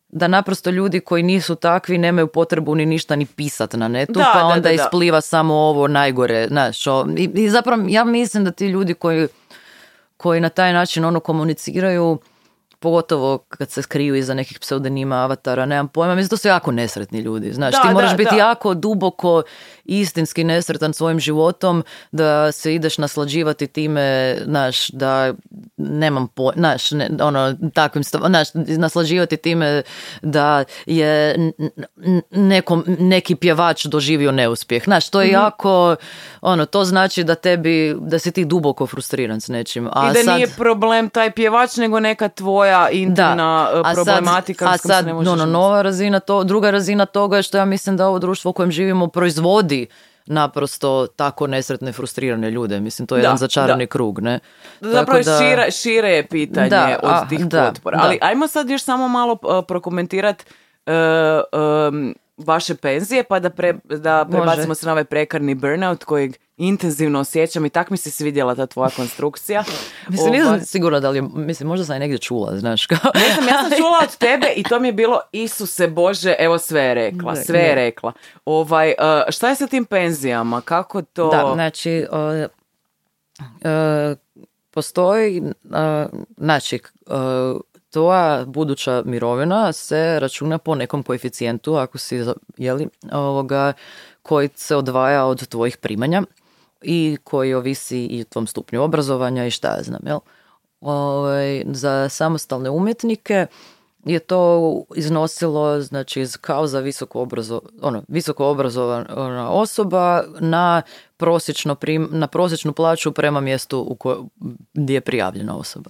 da naprosto ljudi koji nisu takvi nemaju potrebu ni ništa ni pisat na netu, Da, pa da, onda da, da. ispliva samo ovo najgore, znaš, o- i, i zapravo ja mislim da ti ljudi koji, koji na taj način ono komuniciraju, pogotovo kad se skriju iza nekih pseudonima, avatara, nemam pojma, mislim to su jako nesretni ljudi, znaš, Da, ti moraš da, biti da. jako duboko istinski nesretan svojim životom da se ideš naslađivati time, znaš, da nemam po, znaš, ne, ono, takvim stav, znaš, naslađivati time da je nekom, neki pjevač doživio neuspjeh, znaš, to je Mhm. jako, ono, to znači da tebi, da si ti duboko frustriran s nečim, a I da sad... nije problem taj pjevač, nego neka tvoja intimna e, A sad- problematika a s kojom se sad, ne možeš ono, nova razina, to, druga razina toga je što ja mislim da ovo društvo u kojem živimo proizvodi naprosto tako nesretne, frustrirane ljude. Mislim, to je Da, jedan začarani da. krug, ne? Zapravo Tako da- šire, šire je pitanje Da, od a, tih da, potpora. da. Ali ajmo sad još samo malo uh, prokomentirat uh, um, vaše penzije, pa da, pre, da prebacimo Može. se na ovaj prekarni burnout kojeg intenzivno osjećam i tak mi se svidjela ta tvoja konstrukcija. (laughs) Mislim, Ovaj, nisam sigurna da li je, mislim, možda sam je negdje čula, znaš, kao... Ne znam, ja sam (laughs) čula od tebe i to mi je bilo Isuse Bože, evo sve je rekla, sve je rekla. Ovaj, uh, šta je sa tim penzijama? Kako to... Da, znači, o, e, postoji, e, znači, tvoja buduća mirovina se računa po nekom koeficijentu, ako si, jeli, ovoga, koji se odvaja od tvojih primanja i koji ovisi i o tvom stupnju obrazovanja i šta ja znam, jel? Ovaj, za samostalne umjetnike je to iznosilo znači kao za visoko obrazo, ono, visoko obrazovana osoba na prosječno prim, na prosječnu plaću prema mjestu u kojoj gdje je prijavljena osoba.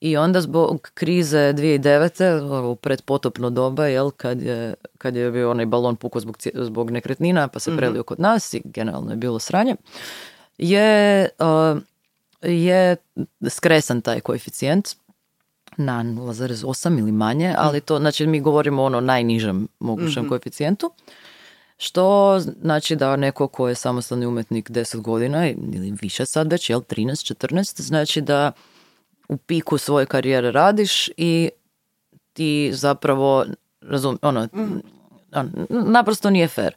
I onda zbog krize 2009. ovo predpotopno doba, jel, kad je, kad je bio onaj balon pukao zbog, zbog nekretnina, pa se prelio kod nas i generalno je bilo sranje, je, uh, je skresan taj koeficijent na 0,8 ili manje, ali to, znači mi govorimo o ono najnižem mogućem koeficijentu, što znači da neko ko je samostalni umjetnik 10 godina ili više sad već, jel, 13, 14, znači da u piku svoje karijere radiš i ti zapravo, razum, ono, on, naprosto nije fair.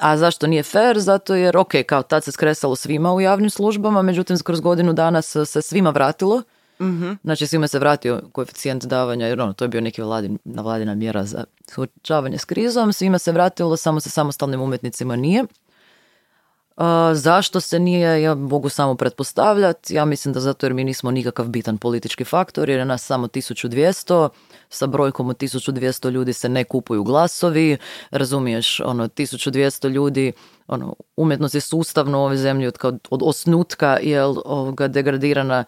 A zašto nije fair? Zato jer, ok, kao tad se skresalo svima u javnim službama, međutim, kroz godinu dana se, svima vratilo. Znači, svima se vratio koeficijent davanja, jer ono, to je bio neki vladin, vladina mjera za suočavanje s krizom. Svima se vratilo, samo se samostalnim umjetnicima nije. A, zašto se nije, ja mogu samo pretpostavljati, ja mislim da zato jer mi nismo nikakav bitan politički faktor, jer je nas samo 1200, sa brojkom od 1200 ljudi se ne kupuju glasovi, razumiješ, ono, 1200 ljudi, ono, umjetnost je sustavno u ovoj zemlji od, od osnutka, jel, ovoga, degradirana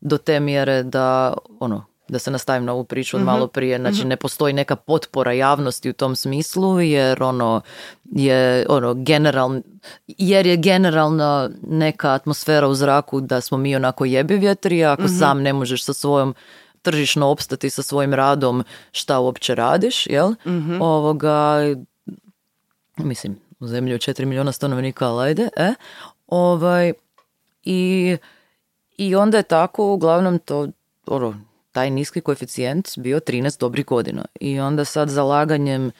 do te mjere da, ono, da se nastavim na ovu priču od malo prije, znači ne postoji neka potpora javnosti u tom smislu jer ono je ono general, jer je generalna neka atmosfera u zraku da smo mi onako jebi vjetri, ako sam ne možeš sa svojom tržišno opstati sa svojim radom šta uopće radiš, jel? Ovoga, mislim, u zemlji od 4 milijuna stanovnika, ali ajde, e? Ovaj, i, I onda je tako, uglavnom, to, ono, taj niski koeficijent bio 13 dobrih godina. I onda sad zalaganjem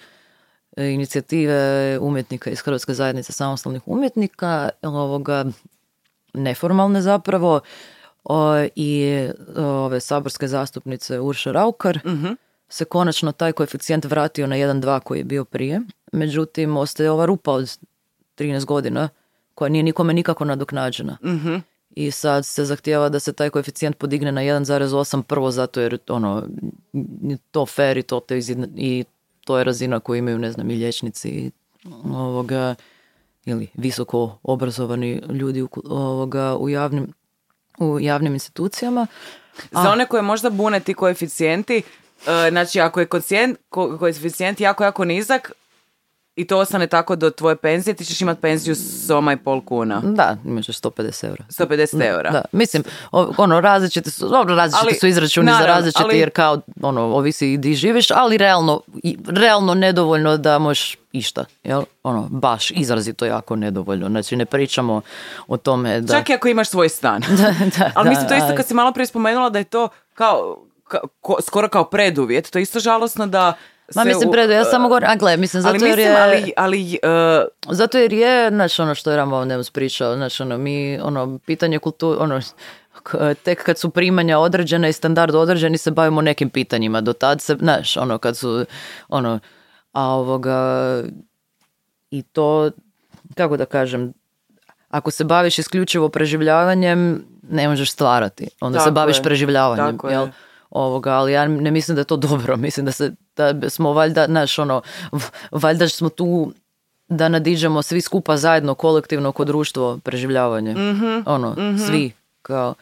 e, inicijative umjetnika iz Hrvatske zajednice samostalnih umjetnika, ovoga, neformalne zapravo, o, i ove saborske zastupnice Urša Raukar, se konačno taj koeficijent vratio na 1.2 koji je bio prije. Međutim, ostaje ova rupa od 13 godina koja nije nikome nikako nadoknađena. I sad se zahtijeva da se taj koeficijent podigne na 1,8 prvo zato jer ono, to fair i to, te i to je razina koju imaju, ne znam, i liječnici ovoga, ili visoko obrazovani ljudi u, ovoga, u javnim u javnim institucijama. Za one koje možda bune ti koeficijenti, e, znači ako je koeficijent, ko- koeficijent jako, jako nizak i to ostane tako do tvoje penzije, ti ćeš imati penziju soma i pol kuna. Da, imaš 150 eura. 150 eura. Da, mislim, ono, različite su, dobro, različiti Ali, su izračuni za naravno, različite, ali- jer kao, ono, ovisi i di živiš, ali realno, realno nedovoljno da možeš išta, jel? Ono, baš izrazito jako nedovoljno. Znači, ne pričamo o tome da... Čak i ako imaš svoj stan. (laughs) da, Ali mislim to isto kad si malo prije spomenula da je to kao, ka- ko- skoro kao preduvjet, to je isto žalosno da Ma se mislim, predo, ja samo govorim, a gle, mislim, zato ali jer mislim, je... ali, ali e, Zato jer je, znaš, ono što je Ramo Nemus pričao, znaš, ono, mi, ono, pitanje kulture, ono, tek kad su primanja određena i standard određeni se bavimo nekim pitanjima, do tad se, znaš, ono, kad su, ono, a ovoga, i to, kako da kažem, ako se baviš isključivo preživljavanjem, ne možeš stvarati. Onda se Tako baviš je. preživljavanjem, Tako jel? je. Ovoga, ali ja ne mislim da je to dobro. Mislim da se da smo valjda, znaš, ono, valjda smo tu da nadiđemo svi skupa zajedno kolektivno kod društvo preživljavanje. Ono, svi kao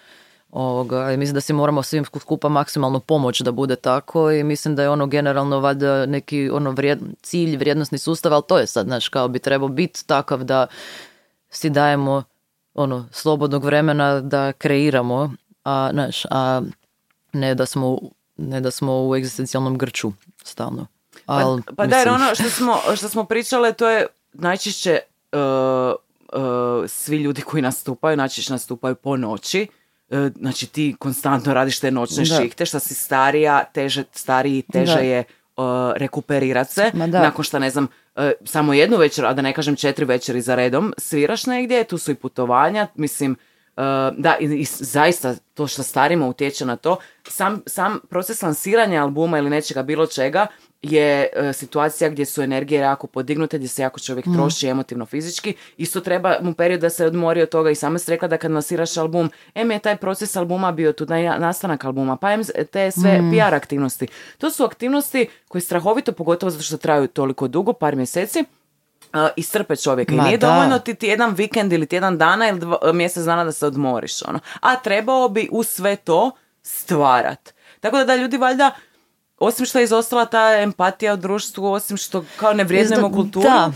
ovoga, i mislim da si moramo svim skupa maksimalno pomoć da bude tako i mislim da je ono generalno valjda neki ono vrijed, cilj, vrijednosni sustav, ali to je sad, znaš, kao bi trebao biti takav da si dajemo ono slobodnog vremena da kreiramo, a, znaš, a ne da smo ne da smo u egzistencijalnom grču stalno. Al, Pa, pa da, jer ono što smo, što smo pričale, to je najčešće uh, uh, svi ljudi koji nastupaju, najčešće nastupaju po noći. Uh, znači ti konstantno radiš te noćne Da. šihte, što si starija, teže, stariji, teže Da. je uh, rekuperirat se. Nakon što, ne znam, uh, samo jednu večer, a da ne kažem četiri večeri za redom, sviraš negdje, tu su i putovanja, mislim, uh, da, i, i zaista to što starimo utječe na to. Sam, sam proces lansiranja albuma ili nečega bilo čega je e, situacija gdje su energije jako podignute, gdje se jako čovjek troši emotivno, fizički. Isto treba mu period da se odmori od toga i sama si rekla da kad lansiraš album, em je taj proces albuma bio tu, nastanak albuma, pa em te sve PR aktivnosti. To su aktivnosti koje strahovito, pogotovo zato što traju toliko dugo, par mjeseci, uh, iscrpe čovjeka. I Ma nije da. dovoljno ti tjedan vikend ili tjedan dana ili dva, mjesec dana da se odmoriš. Ono. A trebao bi uz sve to stvarat. Tako da da ljudi valjda osim što je izostala ta empatija u društvu, osim što kao ne vrijednujemo Izda- kulturu, da.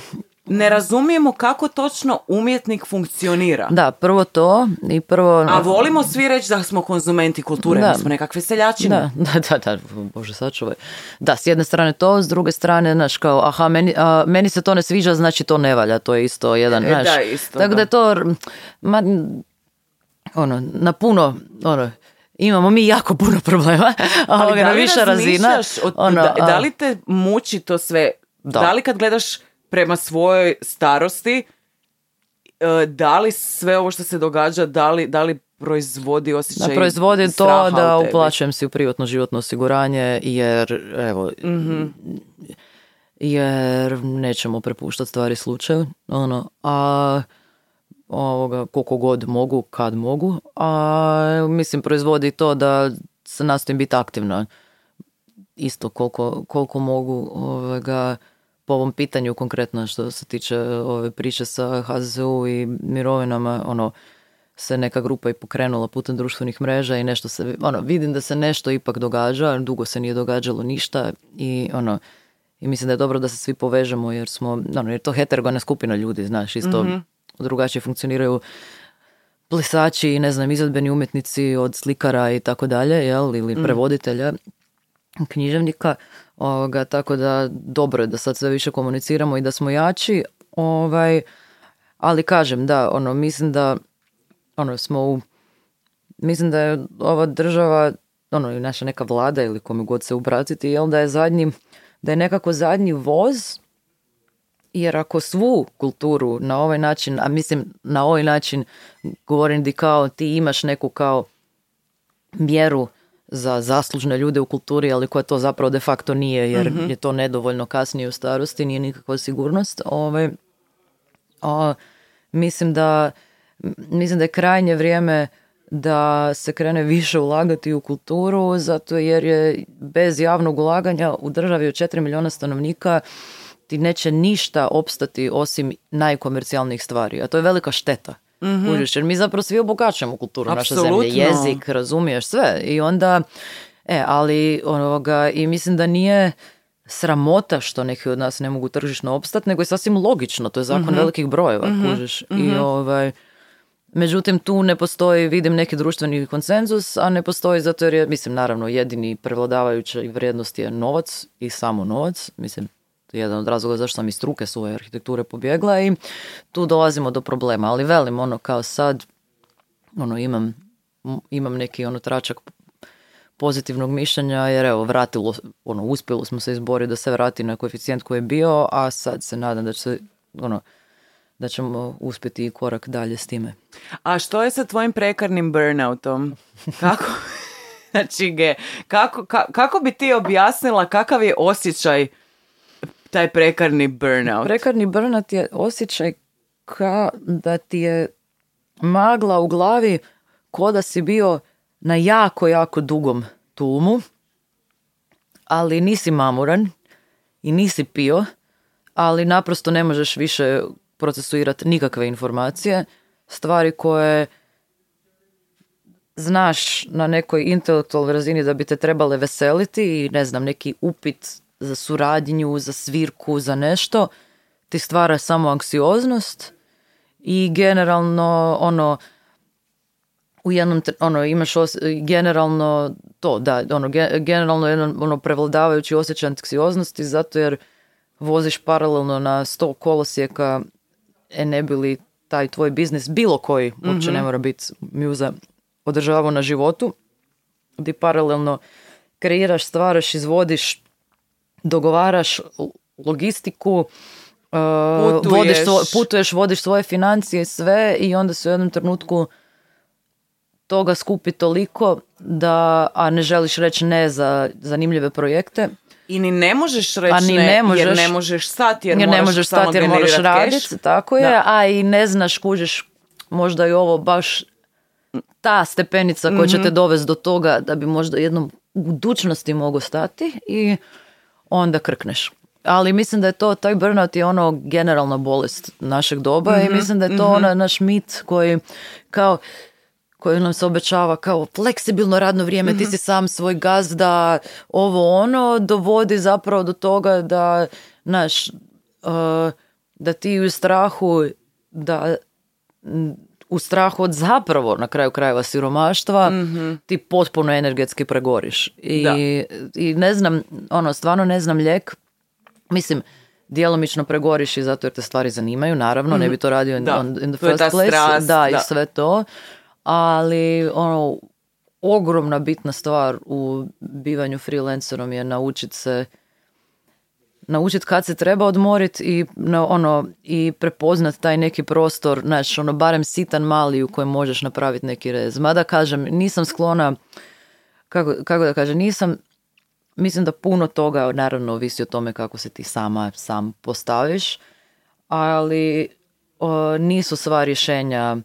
Ne razumijemo kako točno umjetnik funkcionira. Da, prvo to i prvo... A volimo svi reći da smo konzumenti kulture, Da. mi smo nekakve seljačine. Da, (laughs) da, da, da, bože sačuvaj. Da, s jedne strane to, s druge strane, znaš, kao, aha, meni, a, meni se to ne sviđa, znači to ne valja, to je isto jedan, E, znaš. da, isto, Tako da. je to, ma, ono, na puno, ono, imamo mi jako puno (laughs) problema, Ali ovoga, da na više razina. razmišljaš o- ono, da, da li te muči to sve? Da. Da. li kad gledaš prema svojoj starosti, e, da li sve ovo što se događa, da li, da li proizvodi osjećaj Da proizvodi to da uplaćujem si u privatno životno osiguranje jer evo Mhm. jer nećemo prepuštati stvari slučaju ono a ovoga koliko god mogu kad mogu a mislim proizvodi to da se nastojim biti aktivna isto koliko, koliko mogu ovoga, po ovom pitanju konkretno što se tiče ove priče sa HZU i mirovinama, ono, se neka grupa i pokrenula putem društvenih mreža i nešto se, ono, vidim da se nešto ipak događa, dugo se nije događalo ništa i ono, i mislim da je dobro da se svi povežemo jer smo, ono, jer to heterogena skupina ljudi, znaš, isto drugačije funkcioniraju plesači i ne znam, izvedbeni umjetnici od slikara i tako dalje, jel, ili prevoditelja, književnika, ovoga, tako da dobro je da sad sve više komuniciramo i da smo jači, ovaj, ali kažem, da, ono, mislim da ono, smo u, mislim da je ova država, ono, i naša neka vlada ili kome god se ubratiti, jel, da je zadnji, da je nekako zadnji voz jer ako svu kulturu na ovaj način, a mislim na ovaj način govorim di kao ti imaš neku kao mjeru za zaslužne ljude u kulturi, ali koja to zapravo de facto nije, jer je to nedovoljno kasnije u starosti, nije nikakva sigurnost. Ovaj, a, mislim da mislim da je krajnje vrijeme da se krene više ulagati u kulturu, zato jer je bez javnog ulaganja u državi od 4 milijuna stanovnika ti neće ništa opstati osim najkomercijalnijih stvari, a to je velika šteta. Mm jer mi zapravo svi obogaćujemo kulturu naše zemlje, jezik, razumiješ sve. I onda, e, ali onoga, i mislim da nije sramota što neki od nas ne mogu tržišno opstati, nego je sasvim logično, to je zakon velikih brojeva, kužiš, i ovaj, Međutim, tu ne postoji, vidim neki društveni konsenzus, a ne postoji zato jer je, mislim, naravno, jedini prevladavajuća vrijednost je novac i samo novac. Mislim, jedan od razloga zašto sam iz struke svoje arhitekture pobjegla i tu dolazimo do problema. Ali velim, ono, kao sad, ono, imam, imam neki ono tračak pozitivnog mišljenja jer evo vratilo, ono, uspjelo smo se izboriti da se vrati na koeficijent koji je bio, a sad se nadam da će se, ono, da ćemo uspjeti i korak dalje s time. A što je sa tvojim prekarnim burnoutom? Kako? (laughs) Znači, kako, ka- kako bi ti objasnila kakav je osjećaj taj prekarni burnout? Prekarni burnout je osjećaj kao da ti je magla u glavi ko da si bio na jako, jako dugom tulmu, ali nisi mamuran i nisi pio, ali naprosto ne možeš više procesuirati nikakve informacije, stvari koje znaš na nekoj intelektualnoj razini da bi te trebale veseliti i ne znam, neki upit za suradnju, za svirku, za nešto, ti stvara samo anksioznost i generalno ono u jednom ono imaš os- generalno to da ono ge- generalno jedan ono prevladavajući osjećaj anksioznosti zato jer voziš paralelno na sto kolosijeka e ne bi li taj tvoj biznis bilo koji uopće ne mora biti muza održavao na životu gdje paralelno kreiraš, stvaraš, izvodiš dogovaraš logistiku uh, Putuješ. vodiš svo- putuješ, vodiš svoje financije sve i onda se u jednom trenutku toga skupi toliko da, a ne želiš reći ne za zanimljive projekte, I ni ne možeš reći A ni ne, ne jer možeš- ne možeš stati, jer, jer ne možeš stati jer moraš raditi, tako je, Da. a i ne znaš, kužiš, možda je ovo baš ta stepenica koja će Mhm. te dovesti do toga da bi možda jednom u budućnosti mogo stati i onda krkneš. Ali mislim da je to, taj burnout je ono generalna bolest našeg doba Mhm, i mislim da je to ona naš mit koji kao koji nam se obećava kao fleksibilno radno vrijeme, Mhm. ti si sam svoj gazda, ovo ono, dovodi zapravo do toga da, znaš, uh, da ti u strahu, da u strahu od zapravo na kraju krajeva siromaštva ti potpuno energetski pregoriš. I, Da. I ne znam, ono, stvarno ne znam lijek. Mislim, djelomično pregoriš i zato jer te stvari zanimaju, naravno, ne bi to radio in, Da, on- in the to je first ta place. strast, da, i da. sve to. Ali, ono, ogromna bitna stvar u bivanju freelancerom je naučiti se naučiti kad se treba odmoriti i na, ono i prepoznat taj neki prostor, znaš, ono barem sitan mali u kojem možeš napraviti neki rez. Mada kažem, nisam sklona kako, kako da kažem, nisam mislim da puno toga naravno ovisi o tome kako se ti sama sam postaviš, ali o, nisu sva rješenja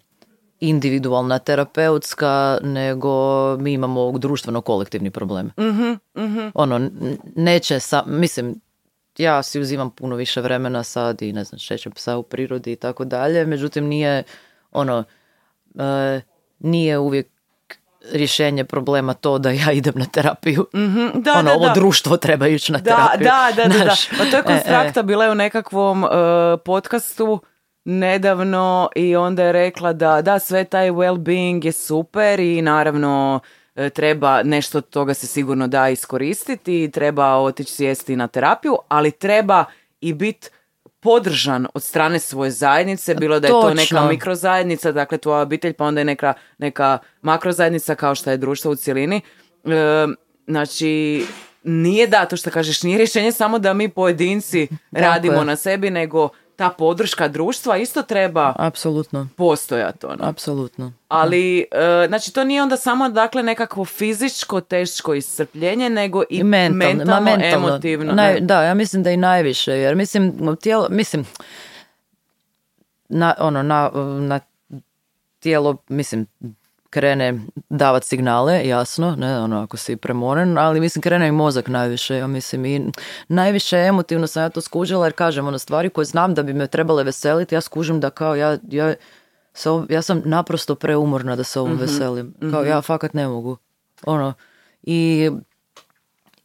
individualna, terapeutska, nego mi imamo društveno kolektivni problem. Ono, n- neće sa, mislim, ja si uzimam puno više vremena sad i ne znam, šećem psa u prirodi i tako dalje, međutim nije ono, e, nije uvijek rješenje problema to da ja idem na terapiju. Da, ono, da, ovo da. društvo treba ići na Da, terapiju. da, da, da, da. Pa to je e, e. konstrakta bila je u nekakvom uh, podcastu nedavno i onda je rekla da da sve taj well-being je super i naravno e, treba nešto od toga se sigurno da iskoristiti i treba otići sjesti na terapiju, ali treba i biti podržan od strane svoje zajednice, bilo da je to neka Točno. mikrozajednica, dakle tvoja obitelj, pa onda je neka, neka makrozajednica kao što je društvo u cjelini. E, znači, nije da, to što kažeš, nije rješenje samo da mi pojedinci radimo je. na sebi, nego ta podrška društva isto treba Apsolutno. postojati. Ono. Apsolutno. Ali, e, znači, to nije onda samo, dakle, nekakvo fizičko, teško iscrpljenje, nego i, I mentalno, mentalno, ma mentalno. emotivno. Naj- da, ja mislim da i najviše, jer mislim, tijelo, mislim, na, ono, na, na tijelo, mislim, krene davat signale, jasno, ne, ono, ako si premoren, ali mislim, krene i mozak najviše, ja mislim, i najviše emotivno sam ja to skužila, jer kažem, ono, stvari koje znam da bi me trebale veseliti, ja skužim da kao, ja, ja, se ja sam naprosto preumorna da se ovom veselim, kao, ja fakat ne mogu, ono, i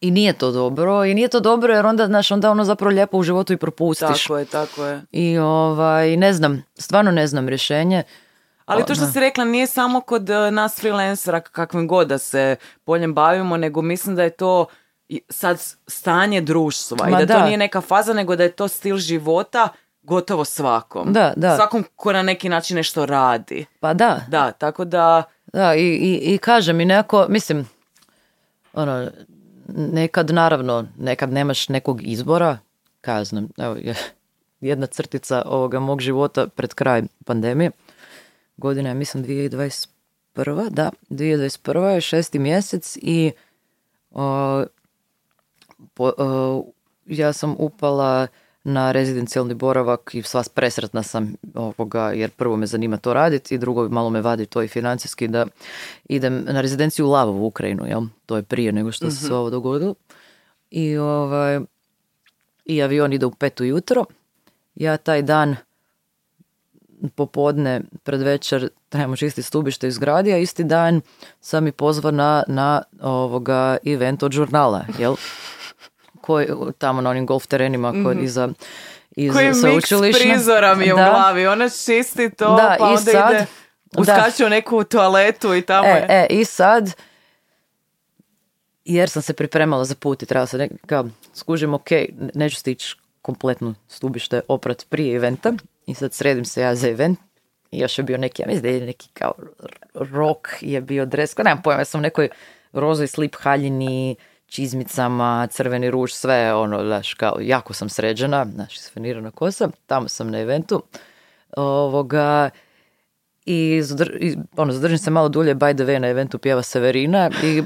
i nije to dobro, i nije to dobro jer onda, znaš, onda ono zapravo lijepo u životu i propustiš. Tako je, tako je. I ovaj, ne znam, stvarno ne znam rješenje. Ali to što si rekla nije samo kod e, nas freelancera kakvim god da se poljem bavimo, nego mislim da je to sad stanje društva Ma i da, to nije neka faza, nego da je to stil života gotovo svakom. Da, da. Svakom ko na neki način nešto radi. Pa da, Da, tako da... da, i, i, i kažem i nekako, mislim, ono, nekad naravno, nekad nemaš nekog izbora, znam, evo, je- jedna crtica ovoga mog života pred kraj pandemije, godina mislim 2021. Da, 2021. je šesti mjesec i o, po- o, ja sam upala na rezidencijalni boravak i sva presretna sam ovoga, jer prvo me zanima to raditi i drugo malo me vadi to i financijski da idem na rezidenciju u Lavovu u Ukrajinu, jel? To je prije nego što se sve ovo dogodilo. I, ovaj, I avion ide u pet ujutro. Ja taj dan popodne pred večer trebamo čistiti stubište iz zgradi, a isti dan sam i pozvana na ovoga event od žurnala, jel? Koji, tamo na onim golf terenima kod iza, iza Koji miks prizora mi je u glavi. Ona čisti to, Da, pa i onda sad- ide... Uskače u neku toaletu i tamo E, je... e, i sad, jer sam se pripremala za put i trebala sam nek- kao, skužim, ok, neću stići kompletno stubište oprat prije eventa i sad sredim se ja za event. I još je bio neki, ja mislim da je neki kao rok je bio dres, nemam pojma, ja sam u nekoj rozoj slip haljini, čizmicama, crveni ruž, sve ono, znaš, kao, jako sam sređena, znaš, isfenirana kosa, tamo sam na eventu, ovoga, i, zadr- i ono, zadržim se malo dulje, by the way, na eventu pjeva Severina i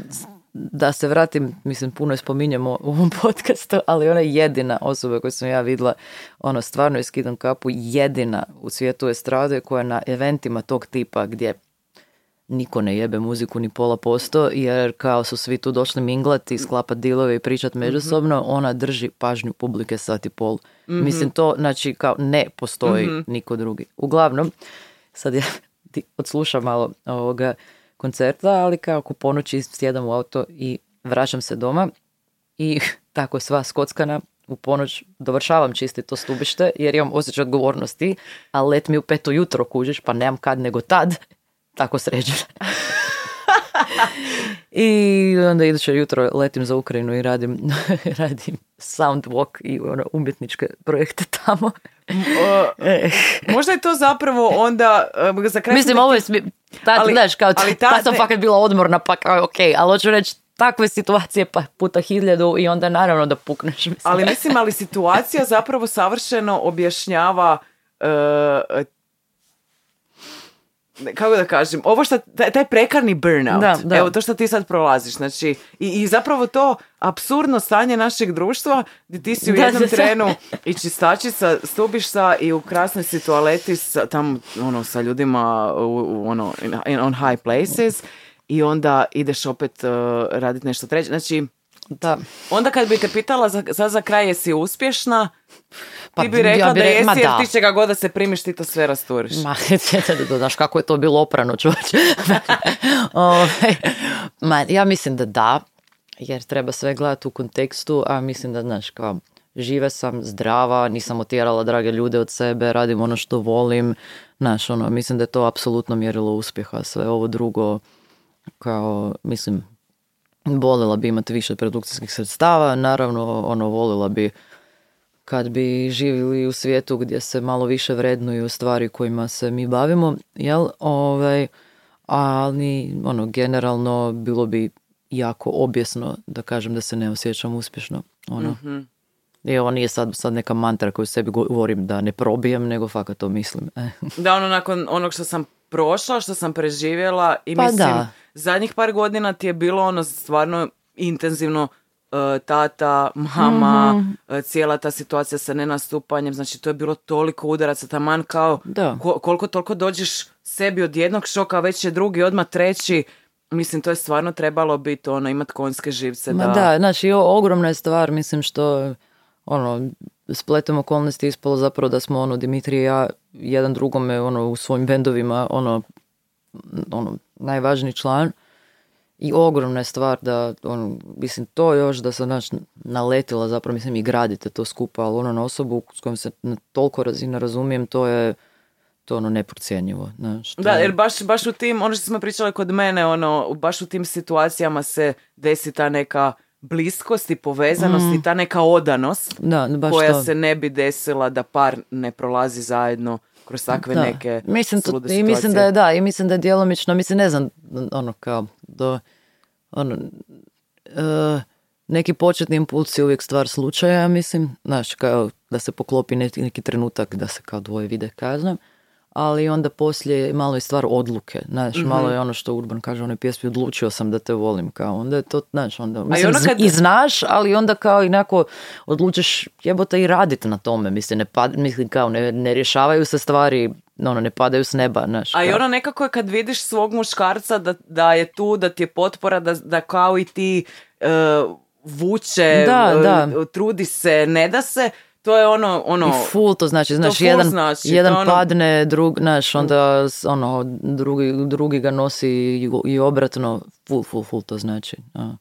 da se vratim, mislim, puno je spominjemo u ovom (laughs) podcastu, ali ona je jedina osoba koju sam ja vidjela, ono, stvarno je skidam kapu, jedina u svijetu estrade koja na eventima tog tipa gdje niko ne jebe muziku ni pola posto, jer kao su svi tu došli minglati, sklapat dilove i pričat međusobno, ona drži pažnju publike sat i pol. Mislim, to, znači, kao ne postoji niko drugi. Uglavnom, sad ja (laughs) ti odslušam malo ovoga koncerta, ali kao ako ponoći sjedam u auto i vraćam se doma i (laughs) tako sva skockana u ponoć dovršavam čistiti to stubište jer imam osjećaj odgovornosti, a let mi u peto jutro kužiš pa nemam kad nego tad, (laughs) tako sređena. (laughs) I onda iduće jutro letim za Ukrajinu i radim, radim sound walk i ono, umjetničke projekte tamo. O, možda je to zapravo onda... e, Za kraj Mislim, ovo je, smi- tad, ali- znaš, kao, ali tad, tad sam ne- fakat bila odmorna, pa kao, ok, ali hoću reći, takve situacije pa puta hiljadu i onda naravno da pukneš. Mislim. Ali mislim, ali situacija zapravo savršeno objašnjava e, kako da kažem, ovo što, taj, taj prekarni burnout, Da, da. evo to što ti sad prolaziš, znači, i, i zapravo to apsurdno stanje našeg društva, gdje ti si u jednom da, trenu i čistačica, stubišta i u krasnoj si toaleti sa, tam, ono, sa ljudima u, u, ono, in, in- on high places i onda ideš opet uh, raditi nešto treće, znači, Da. Onda kad bi te pitala za, sad za kraj jesi uspješna, Pa, ti bi rekla ja bi da re- jesi ma jer da. ti čega god da se primiš ti to sve rasturiš. Ma, (laughs) da, znaš kako je to bilo oprano, čovječe. (laughs) Ovaj, Ma, ja mislim da da, jer treba sve gledati u kontekstu, a mislim da, znaš, kao, žive sam, zdrava, nisam otjerala drage ljude od sebe, radim ono što volim, znaš, ono, mislim da je to apsolutno mjerilo uspjeha, sve ovo drugo, kao, mislim, volila bi imati više produkcijskih sredstava, naravno, ono, volila bi kad bi živjeli u svijetu gdje se malo više vrednuju stvari kojima se mi bavimo, jel? Ovaj, ali, ono, generalno bilo bi jako objesno da kažem da se ne osjećam uspješno. Ono. I ovo nije sad, sad neka mantra koju sebi govorim da ne probijem, nego fakat to mislim. E. (laughs) Da, ono nakon onog što sam prošla, što sam preživjela i Pa mislim, da. zadnjih par godina ti je bilo ono stvarno intenzivno e, tata, mama, Mhm. e, cijela ta situacija sa nenastupanjem, znači to je bilo toliko udaraca, taman kao Da. ko- koliko toliko dođeš sebi od jednog šoka, već je drugi, odmah treći, mislim to je stvarno trebalo biti ono, imat konjske živce. Ma da, da, znači o- ogromna je stvar, mislim što ono, spletom okolnosti ispalo zapravo da smo ono, Dimitrij i ja jedan drugome ono, u svojim bendovima ono, ono, najvažniji član i ogromna je stvar da, ono, mislim, to još da sam znači, naletila zapravo, mislim, i gradite to skupa, ali ono, na osobu s kojom se na toliko razina razumijem, to je to ono neprocjenjivo. Znaš, Da, je- jer baš, baš u tim, ono što smo pričali kod mene, ono, baš u tim situacijama se desi ta neka bliskost i povezanost i ta neka odanost da, baš koja to. se ne bi desila da par ne prolazi zajedno kroz takve Da. neke mislim to, i mislim da je da i mislim da je djelomično mislim ne znam ono kao do ono e, neki početni impuls je uvijek stvar slučaja ja mislim znaš kao da se poklopi neki, neki trenutak da se kao dvoje vide kaznom ali onda poslije malo je stvar odluke, znaš, Mhm. malo je ono što Urban kaže u onoj pjesmi, odlučio sam da te volim, kao, onda je to, znaš, onda, mislim, ono kad- i znaš, ali onda kao inako odlučiš jebote i raditi na tome, mislim, ne pad, mislim, kao, ne, ne rješavaju se stvari, ono, ne padaju s neba, znaš. A i ono nekako je kad vidiš svog muškarca da, da je tu, da ti je potpora, da, da kao i ti e, vuče, Da, e, da. trudi se, ne da se, to je ono, ono, I full to znači, znaš, full jedan, znači, jedan to ono- padne, drug, znaš, onda ono, drugi, drugi ga nosi i, i obratno, full, full, full to znači. a.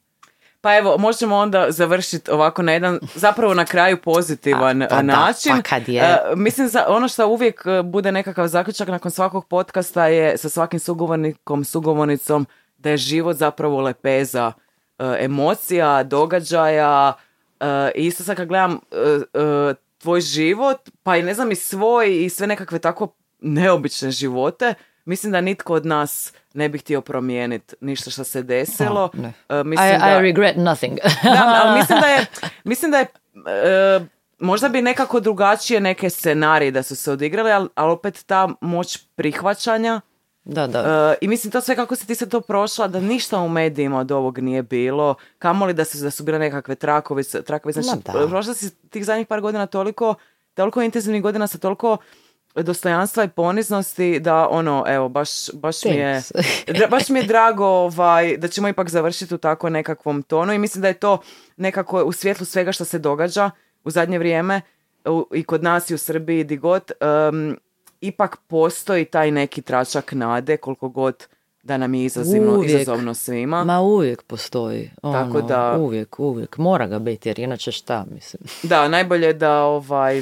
Pa evo, možemo onda završiti ovako na jedan, zapravo na kraju pozitivan A, pa da, način. pa kad je. E, mislim, za, ono što uvijek e, bude nekakav zaključak nakon svakog podcasta je sa svakim sugovornikom, sugovornicom, da je život zapravo lepeza e, emocija, događaja. E, I isto sad kad gledam e, e, tvoj život, pa i ne znam i svoj i sve nekakve tako neobične živote, mislim da nitko od nas ne bi htio promijeniti ništa što se desilo. I, mislim I da- regret nothing. da, ali (laughs) mislim da je, mislim da je e, možda bi nekako drugačije neke scenarije da su se odigrali, ali, ali opet ta moć prihvaćanja da, da. e, i mislim to sve kako si ti se to prošla, da ništa u medijima od ovog nije bilo, kamoli da su, da su bile nekakve trakovi, trakovi. znači da. prošla si tih zadnjih par godina toliko, toliko intenzivnih godina sa toliko dostojanstva i poniznosti da ono, evo, baš, baš mi je (laughs) baš mi je drago ovaj, da ćemo ipak završiti u tako nekakvom tonu i mislim da je to nekako u svjetlu svega što se događa u zadnje vrijeme u- i kod nas i u Srbiji i di god, em, ipak postoji taj neki tračak nade koliko god da nam je izazivno, Uvijek. izazovno svima. Ma uvijek postoji. Ono, Tako da- Uvijek, uvijek. Mora ga biti, jer inače šta, mislim. Da, najbolje je da ovaj...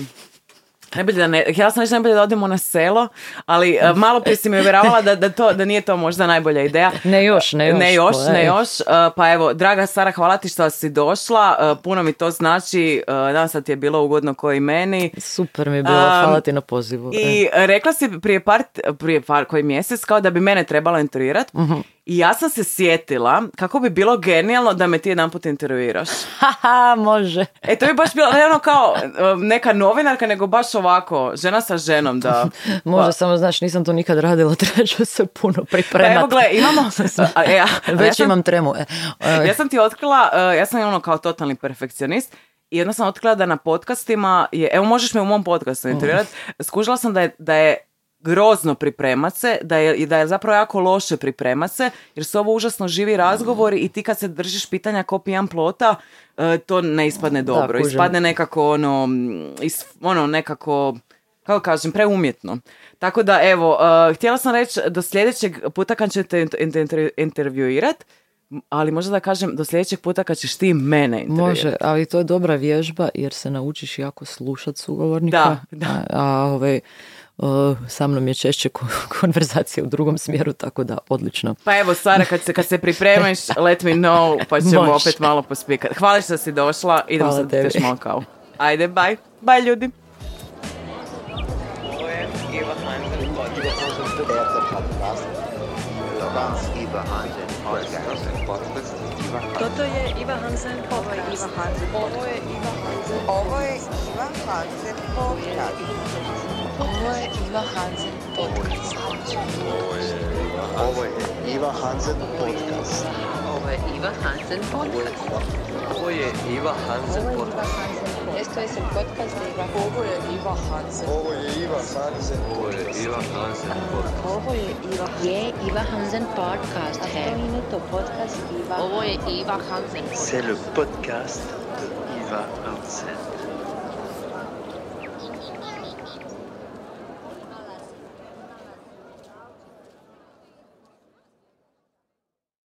Najbolje da ne, htjela sam reći najbolje da odemo na selo, ali e, malo prije si mi uvjeravala da, da, to, da nije to možda najbolja ideja. Ne još, ne još. Ne još, pa, ne još. Uh, Pa evo, draga Sara, hvala ti što si došla. Uh, Puno mi to znači. Uh, Nadam se da ti je bilo ugodno koji meni. Super mi je bilo, hvala ti na pozivu. I rekla si prije par, prije par koji mjesec kao da bi mene trebalo intervjuirati. Mhm. I ja sam se sjetila kako bi bilo genijalno da me ti jedan put intervjuiraš. (laughs) Haha, može. E, to bi baš bilo ne ono kao neka novinarka, nego baš ovako, žena sa ženom da... (laughs) Može, Pa- samo znaš, nisam to nikad radila, (laughs) treba se puno Pa pripremati. evo, gle, imamo... A, e, ja, Već ja sam- imam tremu. E, e, ja sam ti otkrila, uh, ja sam ono kao totalni perfekcionist i jedno sam otkrila da na podcastima je, evo možeš me u mom podcastu intervjuirati, skužila sam da je, da je grozno pripremat se, da je, i da je zapravo jako loše pripremat se, jer su ovo užasno živi razgovori i ti kad se držiš pitanja ko pijan plota, uh, to ne ispadne dobro. kužim. ispadne nekako ono, is, ono nekako, kako kažem, preumjetno. Tako da, evo, uh, htjela sam reći do sljedećeg puta kad ćete int- inter- intervjuirat, ali možda da kažem do sljedećeg puta kad ćeš ti mene. Može, ali to je dobra vježba jer se naučiš jako slušat sugovornika. Da, da. A, a ovaj, sa mnom je češće ko- (laughs) konverzacija u drugom smjeru, tako da odlično. Pa evo, Sara, kad se, kad se pripremiš, (laughs) let me know, pa ćemo Može. opet malo pospikati. Hvala što si došla, idemo Hvala sad tebi. još malo kao. Ajde, bye. Bye, ljudi. Ovo je Iva Hansen. Iva Hansen. Toto je Iva Hansen podcast. Ovo je Iva Hansen. Ovo je Iva Hansen podcast. Ovo je Iva Hansen podcast. Ovo Iva Hansen podcast. Ovo Iva Hansen podcast. Ovo Iva Hansen podcast. Esto es el podcast de Iva. Ovo je Iva Hansen. Iva Hansen. Iva Hansen podcast. Iva. Hansen podcast. Hansen. C'est le podcast de Iva Hansen.